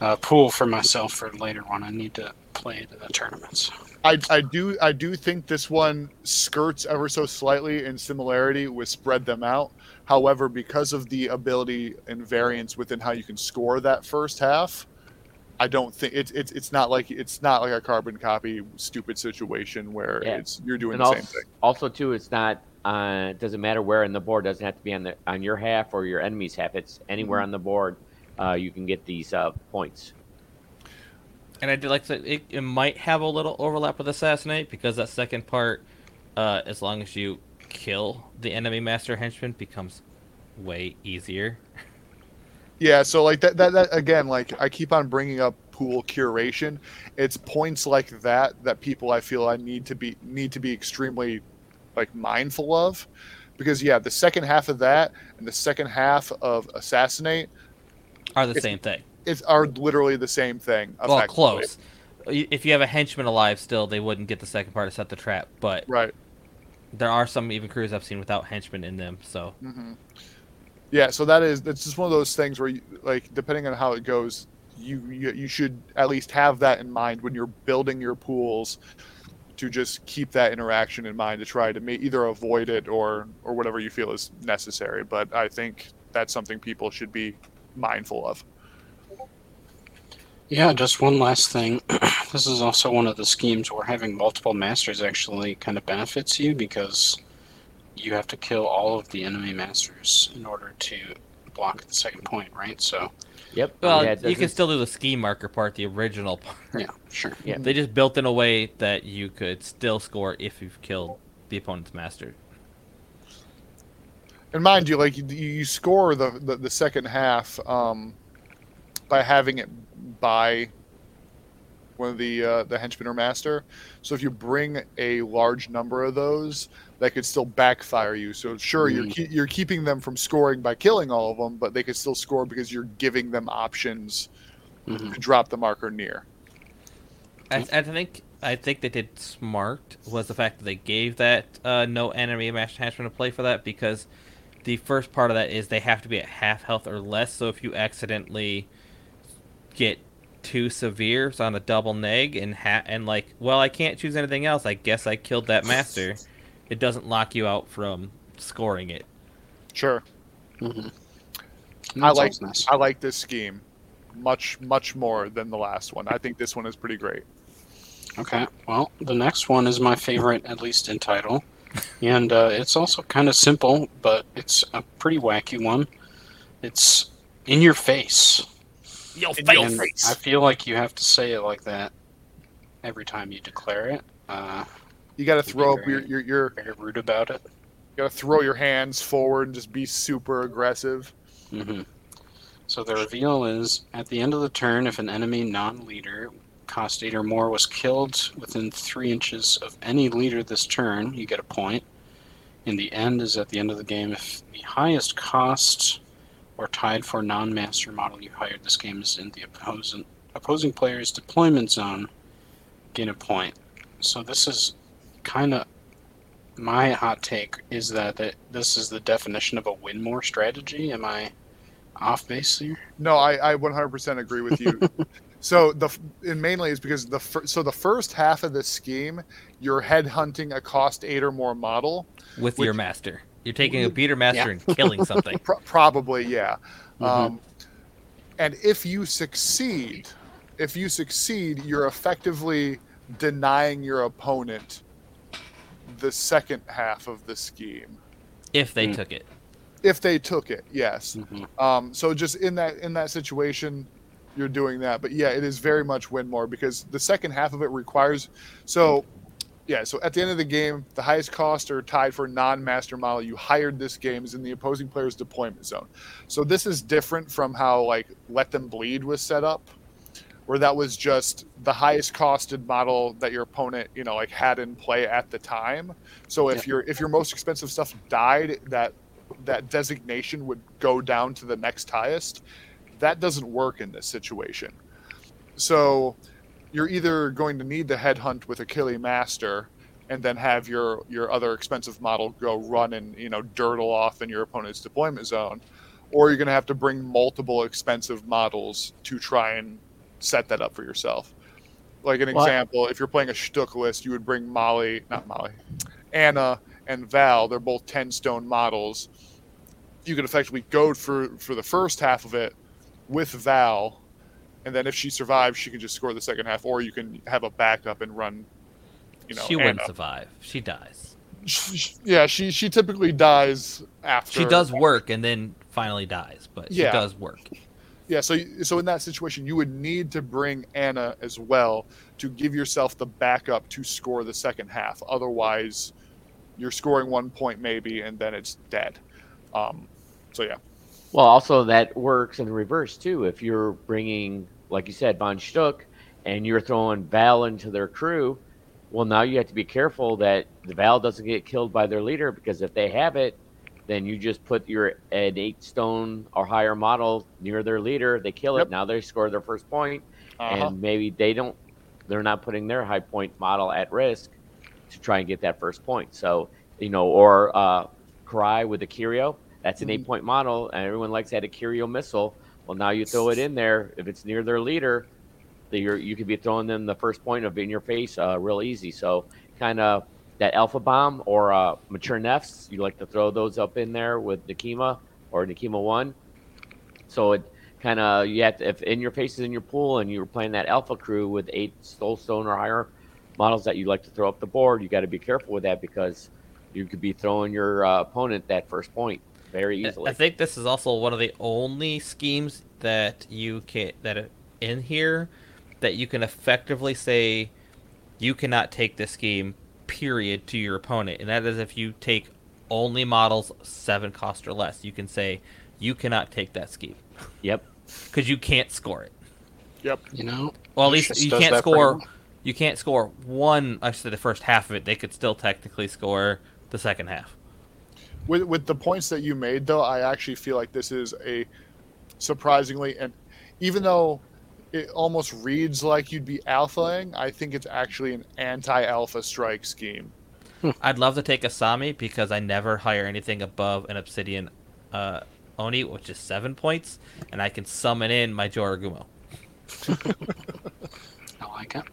uh, pool for myself for later when I need to play it in the tournaments. I, I do I do think this one skirts ever so slightly in similarity with spread them out. However, because of the ability and variance within how you can score that first half, I don't think it's it's it's not like it's not like a carbon copy stupid situation where Yeah. it's you're doing And the also, same thing. also too, it's not. Uh, it doesn't matter where in the board. Doesn't have to be on the on your half or your enemy's half. It's anywhere Mhm. on the board. Uh, you can get these uh, points. And I did like to it, it might have a little overlap with assassinate because that second part, uh, as long as you kill the enemy master henchman, becomes way easier. Yeah, so like that, that, that again, like I keep on bringing up pool curation. It's points like that that people I feel I need to be need to be extremely like mindful of, because yeah, the second half of that and the second half of assassinate Are the same thing. it's are literally the same thing. Well, close. If you have a henchman alive still, they wouldn't get the second part to set the trap. But Right. there are some even crews I've seen without henchmen in them. So hmm Yeah, so that is that's just one of those things where, you, like, depending on how it goes, you, you you should at least have that in mind when you're building your pools to just keep that interaction in mind to try to either avoid it or or whatever you feel is necessary but i think that's something people should be mindful of Yeah, just one last thing. this is also one of the schemes where having multiple masters actually kind of benefits you because you have to kill all of the enemy masters in order to block the second point, right? So, Yep. Well, yeah, you can still do the scheme marker part, the original part. yeah, sure. Yeah. They just built in a way that you could still score if you've killed the opponent's master. and mind you like you, you score the, the the second half um by having it by one of the uh, the henchman or master so if you bring a large number of those that could still backfire you so sure you're Mm. ke- you're keeping them from scoring by killing all of them but they could still score because you're giving them options hmm to drop the marker near I, I think I think they did smart was the fact that they gave that uh, no enemy master henchman to play for that because the first part of that is they have to be at half health or less. So if you accidentally get too severe on a double neg and ha- and like, well, I can't choose anything else. I guess I killed that master. It doesn't lock you out from scoring it. sure hmm I like nice. i like this scheme much much more than the last one i think this one is pretty great Okay, well, the next one is my favorite, at least in title. And uh, it's also kind of simple, but it's a pretty wacky one. It's in your face. Yo, In your And face. I feel like you have to say it like that every time you declare it. Uh, you got to throw up your, very- your, your rude about it. You gotta throw your hands forward and just be super aggressive. hmm So the reveal is at the end of the turn, if an enemy non-leader cost eight or more was killed within three inches of any leader this turn, you get a point. And the end is at the end of the game if the highest cost or tied for non-master model you hired this game is in the opposing opposing player's deployment zone, gain a point. So this is kind of my hot take is that it, this is the definition of a win more strategy. Am I off base here? No, I, I 100% agree with you. so the and mainly is because the fir- so the first half of the scheme, you're head hunting a cost eight or more model. with Which- your master. You're taking a beater master and killing something. Pro- probably, yeah. Mhm. Um, and if you succeed, if you succeed, you're effectively denying your opponent the second half of the scheme if they Hmm. took it. if they took it. Yes. Mhm. Um, so just in that in that situation, you're doing that. But yeah, it is very much win more because the second half of it requires. So yeah, so at the end of the game, the highest cost or tied for non-master model you hired this game is in the opposing player's deployment zone. So this is different from how like Let Them Bleed was set up, where that was just the highest costed model that your opponent you know like had in play at the time. So if Yeah. your if your most expensive stuff died, that that designation would go down to the next highest. That doesn't work in this situation. So you're either going to need to headhunt with Achille Master and then have your your other expensive model go run and you know dirtle off in your opponent's deployment zone, or you're going to have to bring multiple expensive models to try and set that up for yourself. Like an Well, I- example, if you're playing a Schtook list, you would bring Molly, not Molly, Anna and Val. They're both ten stone models. You could effectively go for for the first half of it with Val, and then if she survives, she can just score the second half, or you can have a backup and run. You know, she wouldn't survive. She dies. Sh- sh- Yeah, she she typically dies after. She does work and then finally dies, but Yeah. she does work. Yeah, so so in that situation, you would need to bring Anna as well to give yourself the backup to score the second half. Otherwise, you're scoring one point maybe, and then it's dead. Um, so yeah, Well, also that works in reverse too. If you're bringing, like you said, Von Schtook, and you're throwing Val into their crew, well, now you have to be careful that the Val doesn't get killed by their leader because if they have it, then you just put your an eight stone or higher model near their leader. They kill Yep. it. Now they score their first point, uh-huh. and maybe they don't. They're not putting their high point model at risk to try and get that first point. So you know, or uh, Kirai with a Curio. That's an Mhm. eight point model, and everyone likes that a Curio missile. Well, now you throw it in there. If it's near their leader, you're, you could be throwing them the first point of in your face uh, real easy. So kind of that alpha bomb or uh, mature nefts, you like to throw those up in there with Nekima or Nekima one. So it kind of you have to, if in your face is in your pool and you were playing that alpha crew with eight soulstone or higher models that you like to throw up the board, you got to be careful with that because you could be throwing your uh, opponent that first point very easily. I think this is also one of the only schemes that you can that in here that you can effectively say you cannot take this scheme period to your opponent, and that is if you take only models seven cost or less. You can say you cannot take that scheme yep. because you can't score it. Yep. You know, Well, at least you can't score. well. You can't score one. Actually, the first half of it, they could still technically score the second half. With with the points that you made, though, I actually feel like this is a surprisingly and even though it almost reads like you'd be alphaing, I think it's actually an anti-alpha strike scheme. I'd love to take Asami because I never hire anything above an Obsidian uh, Oni, which is seven points, and I can summon in my Jorogumo. I like it.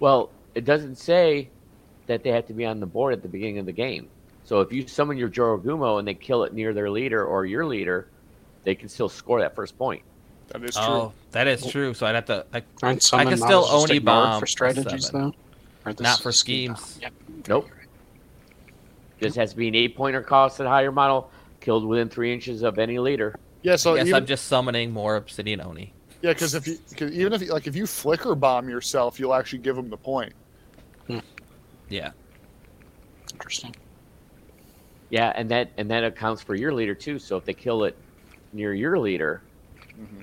Well, it doesn't say that they have to be on the board at the beginning of the game. So if you summon your Jorogumo and they kill it near their leader or your leader, they can still score that first point. That is oh, true. Oh, that is true. So I'd have to. I, Aren't some can still models just Oni bomb for strategies seven. though. Or Not for schemes. Yep. Nope. This has to be an eight pointer cost at higher model, killed within three inches of any leader. Yeah, so I guess even, I'm just summoning more Obsidian Oni. yeah, because if you cause even if you, like if you flicker bomb yourself, you'll actually give them the point. Hmm. Yeah. Interesting. Yeah, and that and that accounts for your leader too. So if they kill it near your leader, mm-hmm.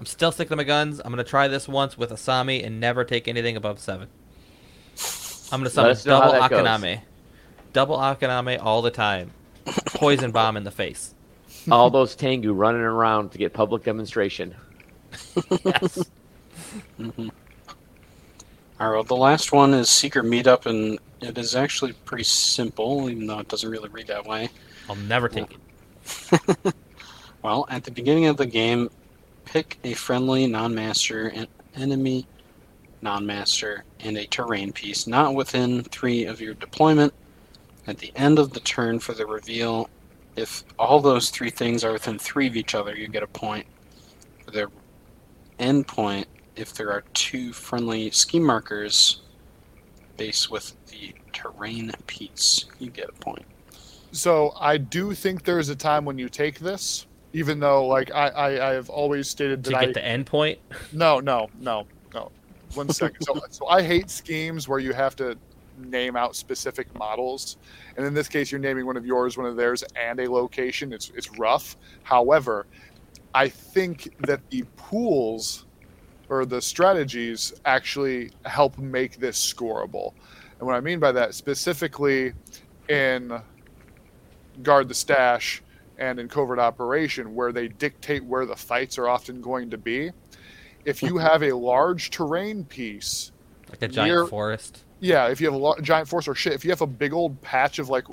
I'm still sticking to my guns. I'm gonna try this once with Asami and never take anything above seven. I'm gonna summon us know how double that goes. Double Akaname all the time. Poison bomb in the face. all those Tengu running around to get public demonstration. Yes. All right. Well, the last one is secret meetup, and it is actually pretty simple, even though it doesn't really read that way. I'll never take it. Well, at the beginning of the game, pick a friendly non-master, an enemy non-master, and a terrain piece not within three of your deployment. At the end of the turn for the reveal, if all those three things are within three of each other, you get a point. For their end point, if there are two friendly scheme markers based with the terrain piece, you get a point. So I do think there is a time when you take this, even though like I I, I have always stated To that get I the end point. no no no no one second. so so I hate schemes where you have to name out specific models, and in this case you're naming one of yours, one of theirs, and a location. It's it's rough. However, I think that the pools or the strategies actually help make this scoreable. And what I mean by that specifically in guard the stash and in covert operation where they dictate where the fights are often going to be. If you have a large terrain piece Like a giant Near- forest. yeah if you have a lo- giant forest or shit if you have a big old patch of like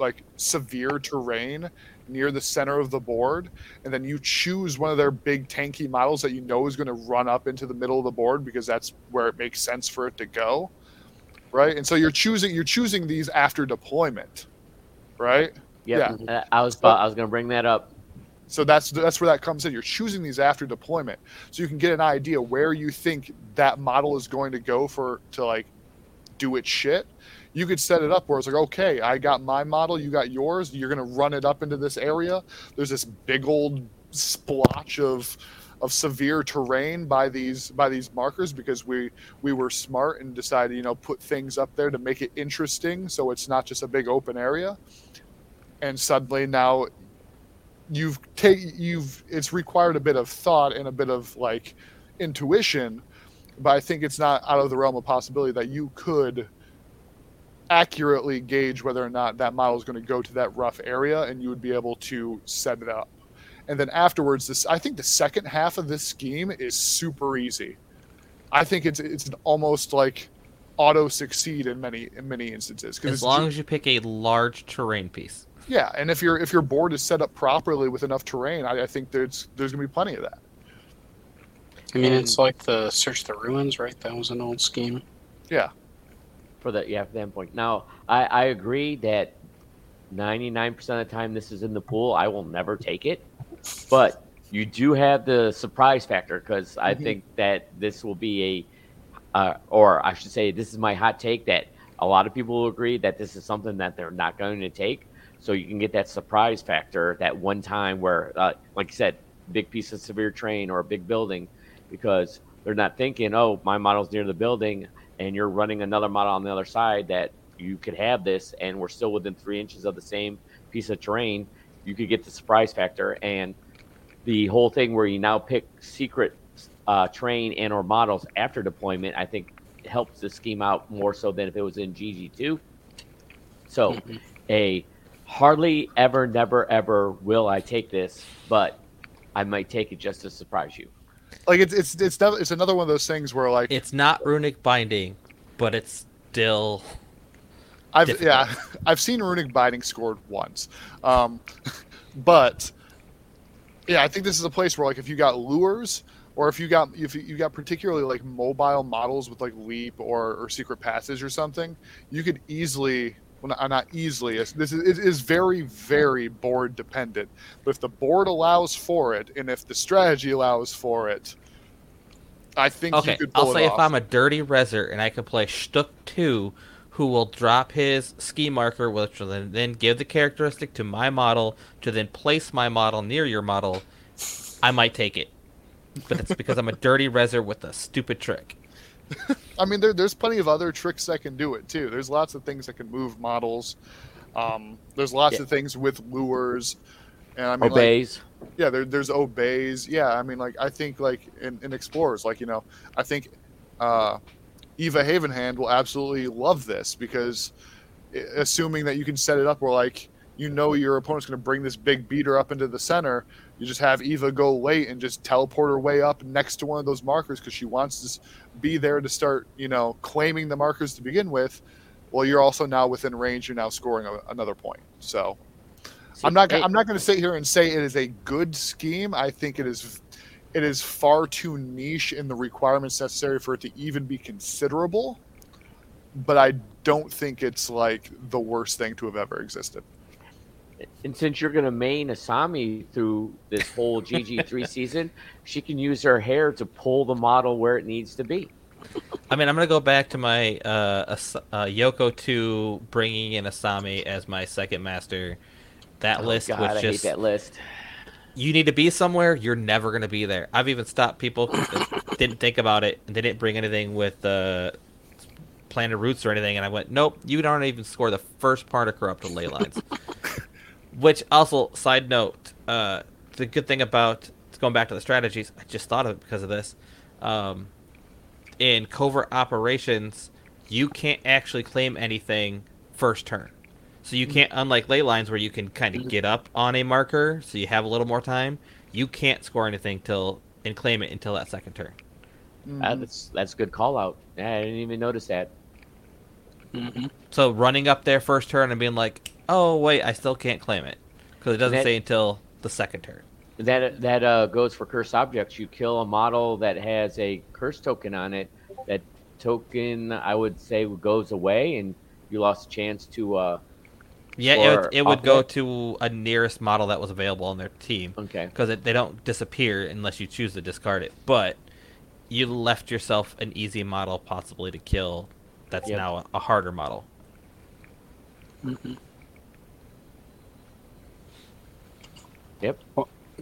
like severe terrain near the center of the board and then you choose one of their big tanky models that you know is going to run up into the middle of the board because that's where it makes sense for it to go right? And so you're choosing you're choosing these after deployment right Yep. Uh, I was about, I was going to bring that up. So that's that's where that comes in. You're choosing these after deployment, so you can get an idea where you think that model is going to go for to like do its shit. You could set it up where it's like, okay, I got my model, you got yours. You're gonna run it up into this area. There's this big old splotch of of severe terrain by these by these markers because we we were smart and decided you know put things up there to make it interesting so it's not just a big open area and suddenly now you've take you've it's required a bit of thought and a bit of like intuition but i think it's not out of the realm of possibility that you could accurately gauge whether or not that model is going to go to that rough area and you would be able to set it up and then afterwards this i think the second half of this scheme is super easy i think it's it's an almost like auto succeed in many in many instances As long as you pick a large terrain piece. Yeah, and if your if your board is set up properly with enough terrain, I, I think there's there's gonna be plenty of that. I mean, it's like the Search the Ruins, right? That was an old scheme. Yeah, for the yeah for the endpoint. Now I, I agree that ninety nine percent of the time this is in the pool, I will never take it. But you do have the surprise factor because I Mhm. think that this will be a, uh, or I should say, this is my hot take that a lot of people will agree that this is something that they're not going to take. So you can get that surprise factor that one time where, uh, like you said, big piece of severe terrain or a big building, because they're not thinking, oh, my model's near the building, and you're running another model on the other side that you could have this, and we're still within three inches of the same piece of terrain. You could get the surprise factor, and the whole thing where you now pick secret uh, terrain and or models after deployment. I think helps the scheme out more so than if it was in GG2. So Mhm. a hardly ever, never, ever will I take this, but I might take it just to surprise you. like it's it's it's def- it's another one of those things where like It's not runic binding, but it's still I've difficult. yeah I've seen runic binding scored once, um, but yeah I think this is a place where like if you got lures or if you got if you- you got particularly like mobile models with like leap or, or secret passage or something, you could easily well not, not easily it's- this is it is very very board dependent. But if the board allows for it and if the strategy allows for it, I think okay. you could pull I'll say off. if I'm a dirty Resser and I can play Schtook two, who will drop his ski marker, which will then, then give the characteristic to my model to then place my model near your model, I might take it. But that's because I'm a dirty Resser with a stupid trick. I mean, there, there's plenty of other tricks that can do it too. There's lots of things that can move models. Um, there's lots Yeah. of things with lures, and I mean, like, yeah, there, there's obeys. Yeah, I mean, like I think like in, in explorers, like you know, I think uh, Eva Havenhand will absolutely love this because assuming that you can set it up where like you know your opponent's going to bring this big beater up into the center, you just have Eva go late and just teleport her way up next to one of those markers because she wants to be there to start, you know, claiming the markers to begin with. Well, you're also now within range. You're now scoring a, another point. So See, I'm not. hey, I'm not going to sit here and say it is a good scheme. I think it is. It is far too niche in the requirements necessary for it to even be considerable. But I don't think it's like the worst thing to have ever existed. And since you're going to main Asami through this whole GG3 season, she can use her hair to pull the model where it needs to be. I mean, I'm gonna go back to my uh, As- uh, Youko two bringing in Asami as my second master. That Oh, list God, was I just hate that list. you need to be somewhere. You're never gonna be there. I've even stopped people that didn't think about it and they didn't bring anything with uh, planet roots or anything, and I went, nope, you don't even score the first part of corrupted ley lines. Which also, side note, uh, the good thing about going back to the strategies, I just thought of it because of this. Um, in covert operations, you can't actually claim anything first turn. So you can't, unlike ley lines where you can kind of get up on a marker, so you have a little more time. You can't score anything till and claim it until that second turn. Uh, that's that's a good call out. I didn't even notice that. hmm So running up there first turn and being like, "Oh wait, I still can't claim it," because it doesn't That- say until the second turn. That that uh, goes for cursed objects. You kill a model that has a curse token on it. That token, I would say, goes away, and you lost a chance to. Uh, Yeah, it, would- it would go off to a nearest model that was available on their team okay. because they don't disappear unless you choose to discard it. But you left yourself an easy model possibly to kill. That's Yep. now a, a harder model. hmm Yep.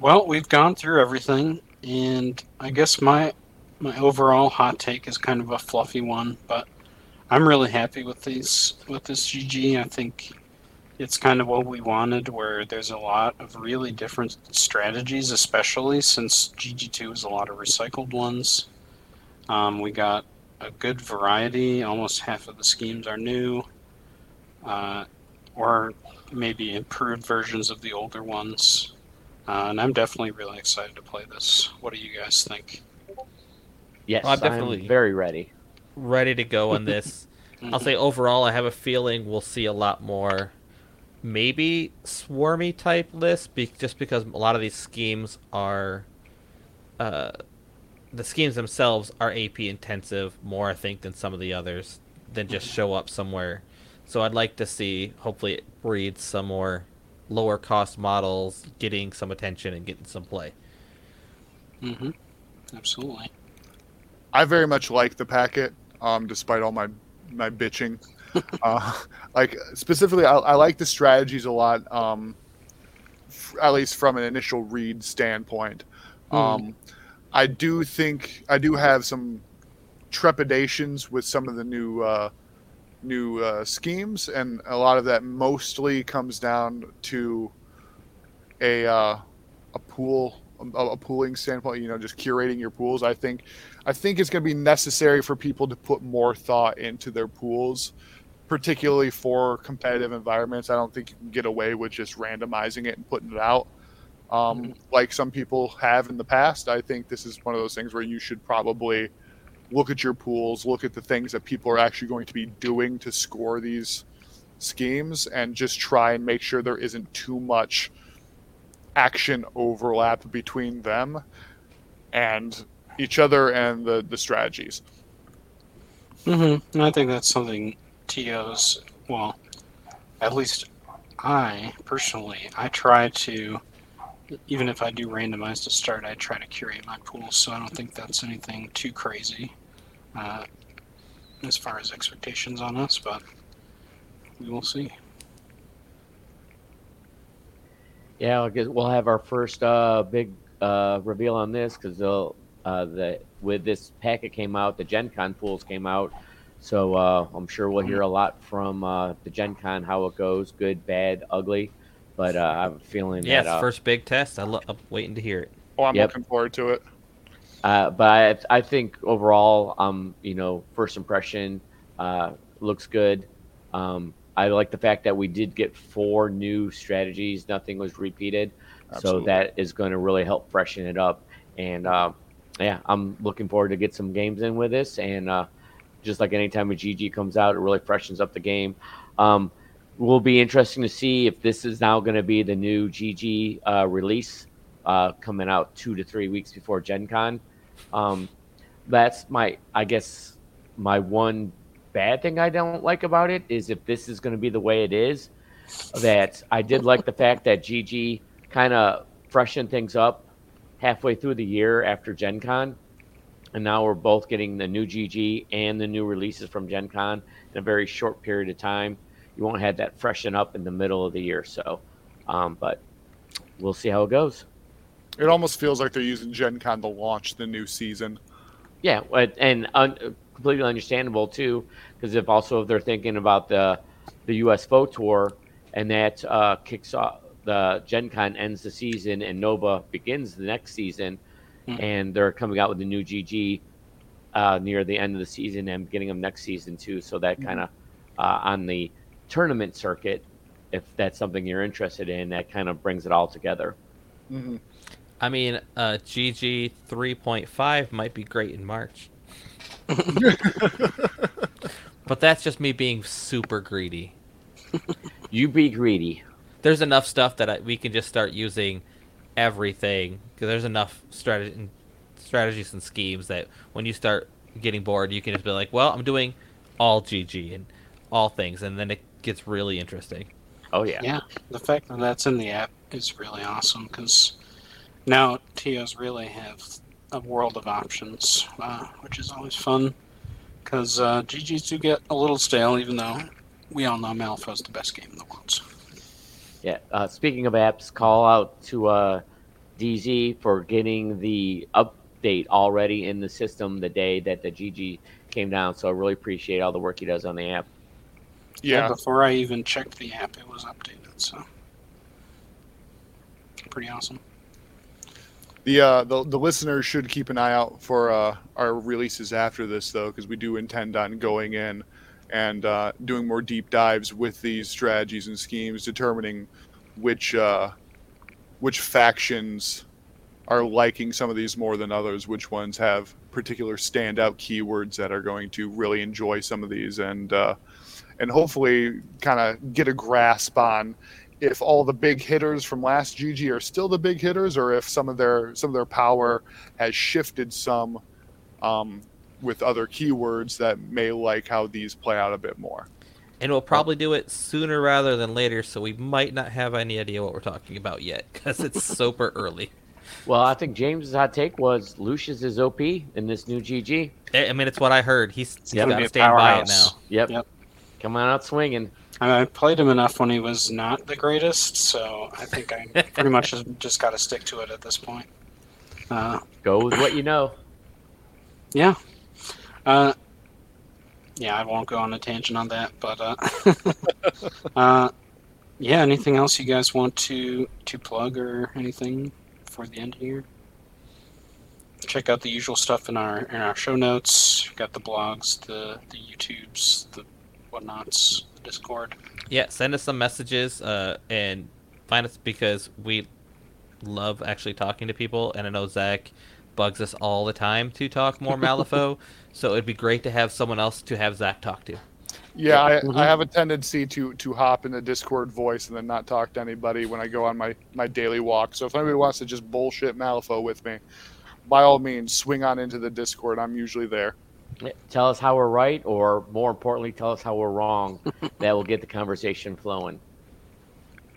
Well, we've gone through everything, and I guess my my overall hot take is kind of a fluffy one, but I'm really happy with these with this GG. I think it's kind of what we wanted, where there's a lot of really different strategies, especially since GG2 is a lot of recycled ones. Um, we got a good variety. Almost half of the schemes are new, uh, or maybe improved versions of the older ones. Uh, and I'm definitely really excited to play this. What do you guys think? Yes, Well, I'm I'm definitely- very ready. Ready to go on this. I'll say overall, I have a feeling we'll see a lot more maybe swarmy type lists, be- just because a lot of these schemes are, uh, the schemes themselves are AP intensive more, I think, than some of the others. Than just show up somewhere. So I'd like to see. Hopefully, it breeds some more lower cost models getting some attention and getting some play. Mm-hmm. Absolutely. I very much like the packet, um, despite all my my bitching. uh, like specifically, I, I like the strategies a lot. Um, f- at least from an initial read standpoint, um, I do think I do have some trepidations with some of the new uh, new uh, schemes, and a lot of that mostly comes down to a uh, a pool a, a pooling standpoint. You know, just curating your pools. I think I think it's going to be necessary for people to put more thought into their pools, particularly for competitive environments. I don't think you can get away with just randomizing it and putting it out. Um, Mhm. Like some people have in the past, I think this is one of those things where you should probably look at your pools, look at the things that people are actually going to be doing to score these schemes, and just try and make sure there isn't too much action overlap between them and each other and the, the strategies. Mm-hmm. I think that's something TOs, well, at least I personally, I try to, even if I do randomize to start, I try to curate my pool. So I don't think that's anything too crazy uh, as far as expectations on us, but we will see. Yeah, I guess we'll have our first uh, big uh, reveal on this because they'll uh, the with this packet came out, the Gen Con pools came out, so uh, I'm sure we'll hear a lot from uh, the Gen Con how it goes, good, bad, ugly. But uh, I have a feeling Yeah, that it's uh, first big test. I lo- I'm waiting to hear it. Oh, I'm Yep. looking forward to it. Uh, but I, I think overall, um, you know, first impression uh, looks good. Um, I like the fact that we did get four new strategies. Nothing was repeated, Absolutely. so that is going to really help freshen it up. And uh, yeah, I'm looking forward to get some games in with this. And uh, just like anytime a GG comes out, it really freshens up the game. Um, will be interesting to see if this is now going to be the new GG uh, release uh, coming out two to three weeks before Gen Con. Um, that's my, I guess, my one bad thing I don't like about it is if this is going to be the way it is, that I did like the fact that GG kind of freshened things up halfway through the year after Gen Con. And now we're both getting the new GG and the new releases from Gen Con in a very short period of time. You won't have that freshen up in the middle of the year. So, um, but we'll see how it goes. It almost feels like they're using Gen Con to launch the new season. Yeah, and un- completely understandable too, because if also if they're thinking about the the U.S. Tour and that uh, kicks off the Gen Con ends the season and Nova begins the next season, Mhm. and they're coming out with the new GG uh, near the end of the season and beginning of next season too. So that kind of uh, on the tournament circuit, if that's something you're interested in, that kind of brings it all together. hmm I mean, uh, GG 3.5 might be great in March. but that's just me being super greedy. You be greedy. There's enough stuff that I, we can just start using everything because there's enough strategy, strategies and schemes that when you start getting bored, you can just be like, well, I'm doing all GG and all things, and then it gets really interesting. Oh yeah. Yeah, the fact that that's in the app is really awesome because now TOs really have a world of options, uh, which is always fun. Because uh, GGs do get a little stale, even though we all know Malifaux's the best game in the world. So. Yeah. Uh, speaking of apps, call out to uh, DZ for getting the update already in the system the day that the GG came down. So I really appreciate all the work he does on the app. Yeah. Before I even checked the app, it was updated. So pretty awesome. The, uh, the the listeners should keep an eye out for uh, our releases after this, though, because we do intend on going in and uh, doing more deep dives with these strategies and schemes, determining which uh, which factions are liking some of these more than others, which ones have particular standout keywords that are going to really enjoy some of these and uh, and hopefully kind of get a grasp on if all the big hitters from last GG are still the big hitters or if some of their some of their power has shifted some um, with other keywords that may like how these play out a bit more. And we'll probably do it sooner rather than later, so we might not have any idea what we're talking about yet because it's super early. Well, I think James's hot take was Lucius is OP in this new GG. I I mean, it's what I heard. He's, he's gonna got be to a stand by it powerhouse. now. Yep. Yep. Coming out swinging. I, played him enough when he was not the greatest, so I think I pretty much just, got to stick to it at this point. Uh, Go with what you know. yeah. Uh, yeah, I won't go on a tangent on that, but uh, uh, yeah. Anything else you guys want to to plug or anything for the end here? Check out the usual stuff in our in our show notes. We've got the blogs, the the YouTubes, the whatnots, Discord. Yeah, send us some messages uh, and find us because we love actually talking to people. And I know Zach bugs us all the time to talk more Malifaux. so it'd be great to have someone else to have Zach talk to. Yeah, I, Mhm. I have a tendency to to hop in the Discord voice and then not talk to anybody when I go on my my daily walk. So if anybody wants to just bullshit Malifaux with me, by all means, swing on into the Discord. I'm usually there. Tell us how we're right, or more importantly, tell us how we're wrong. that will get the conversation flowing.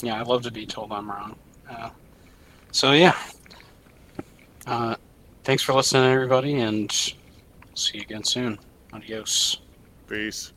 Yeah, I'd love to be told I'm wrong. Uh, so yeah. Uh, thanks for listening, everybody, and see you again soon. Adios. Peace.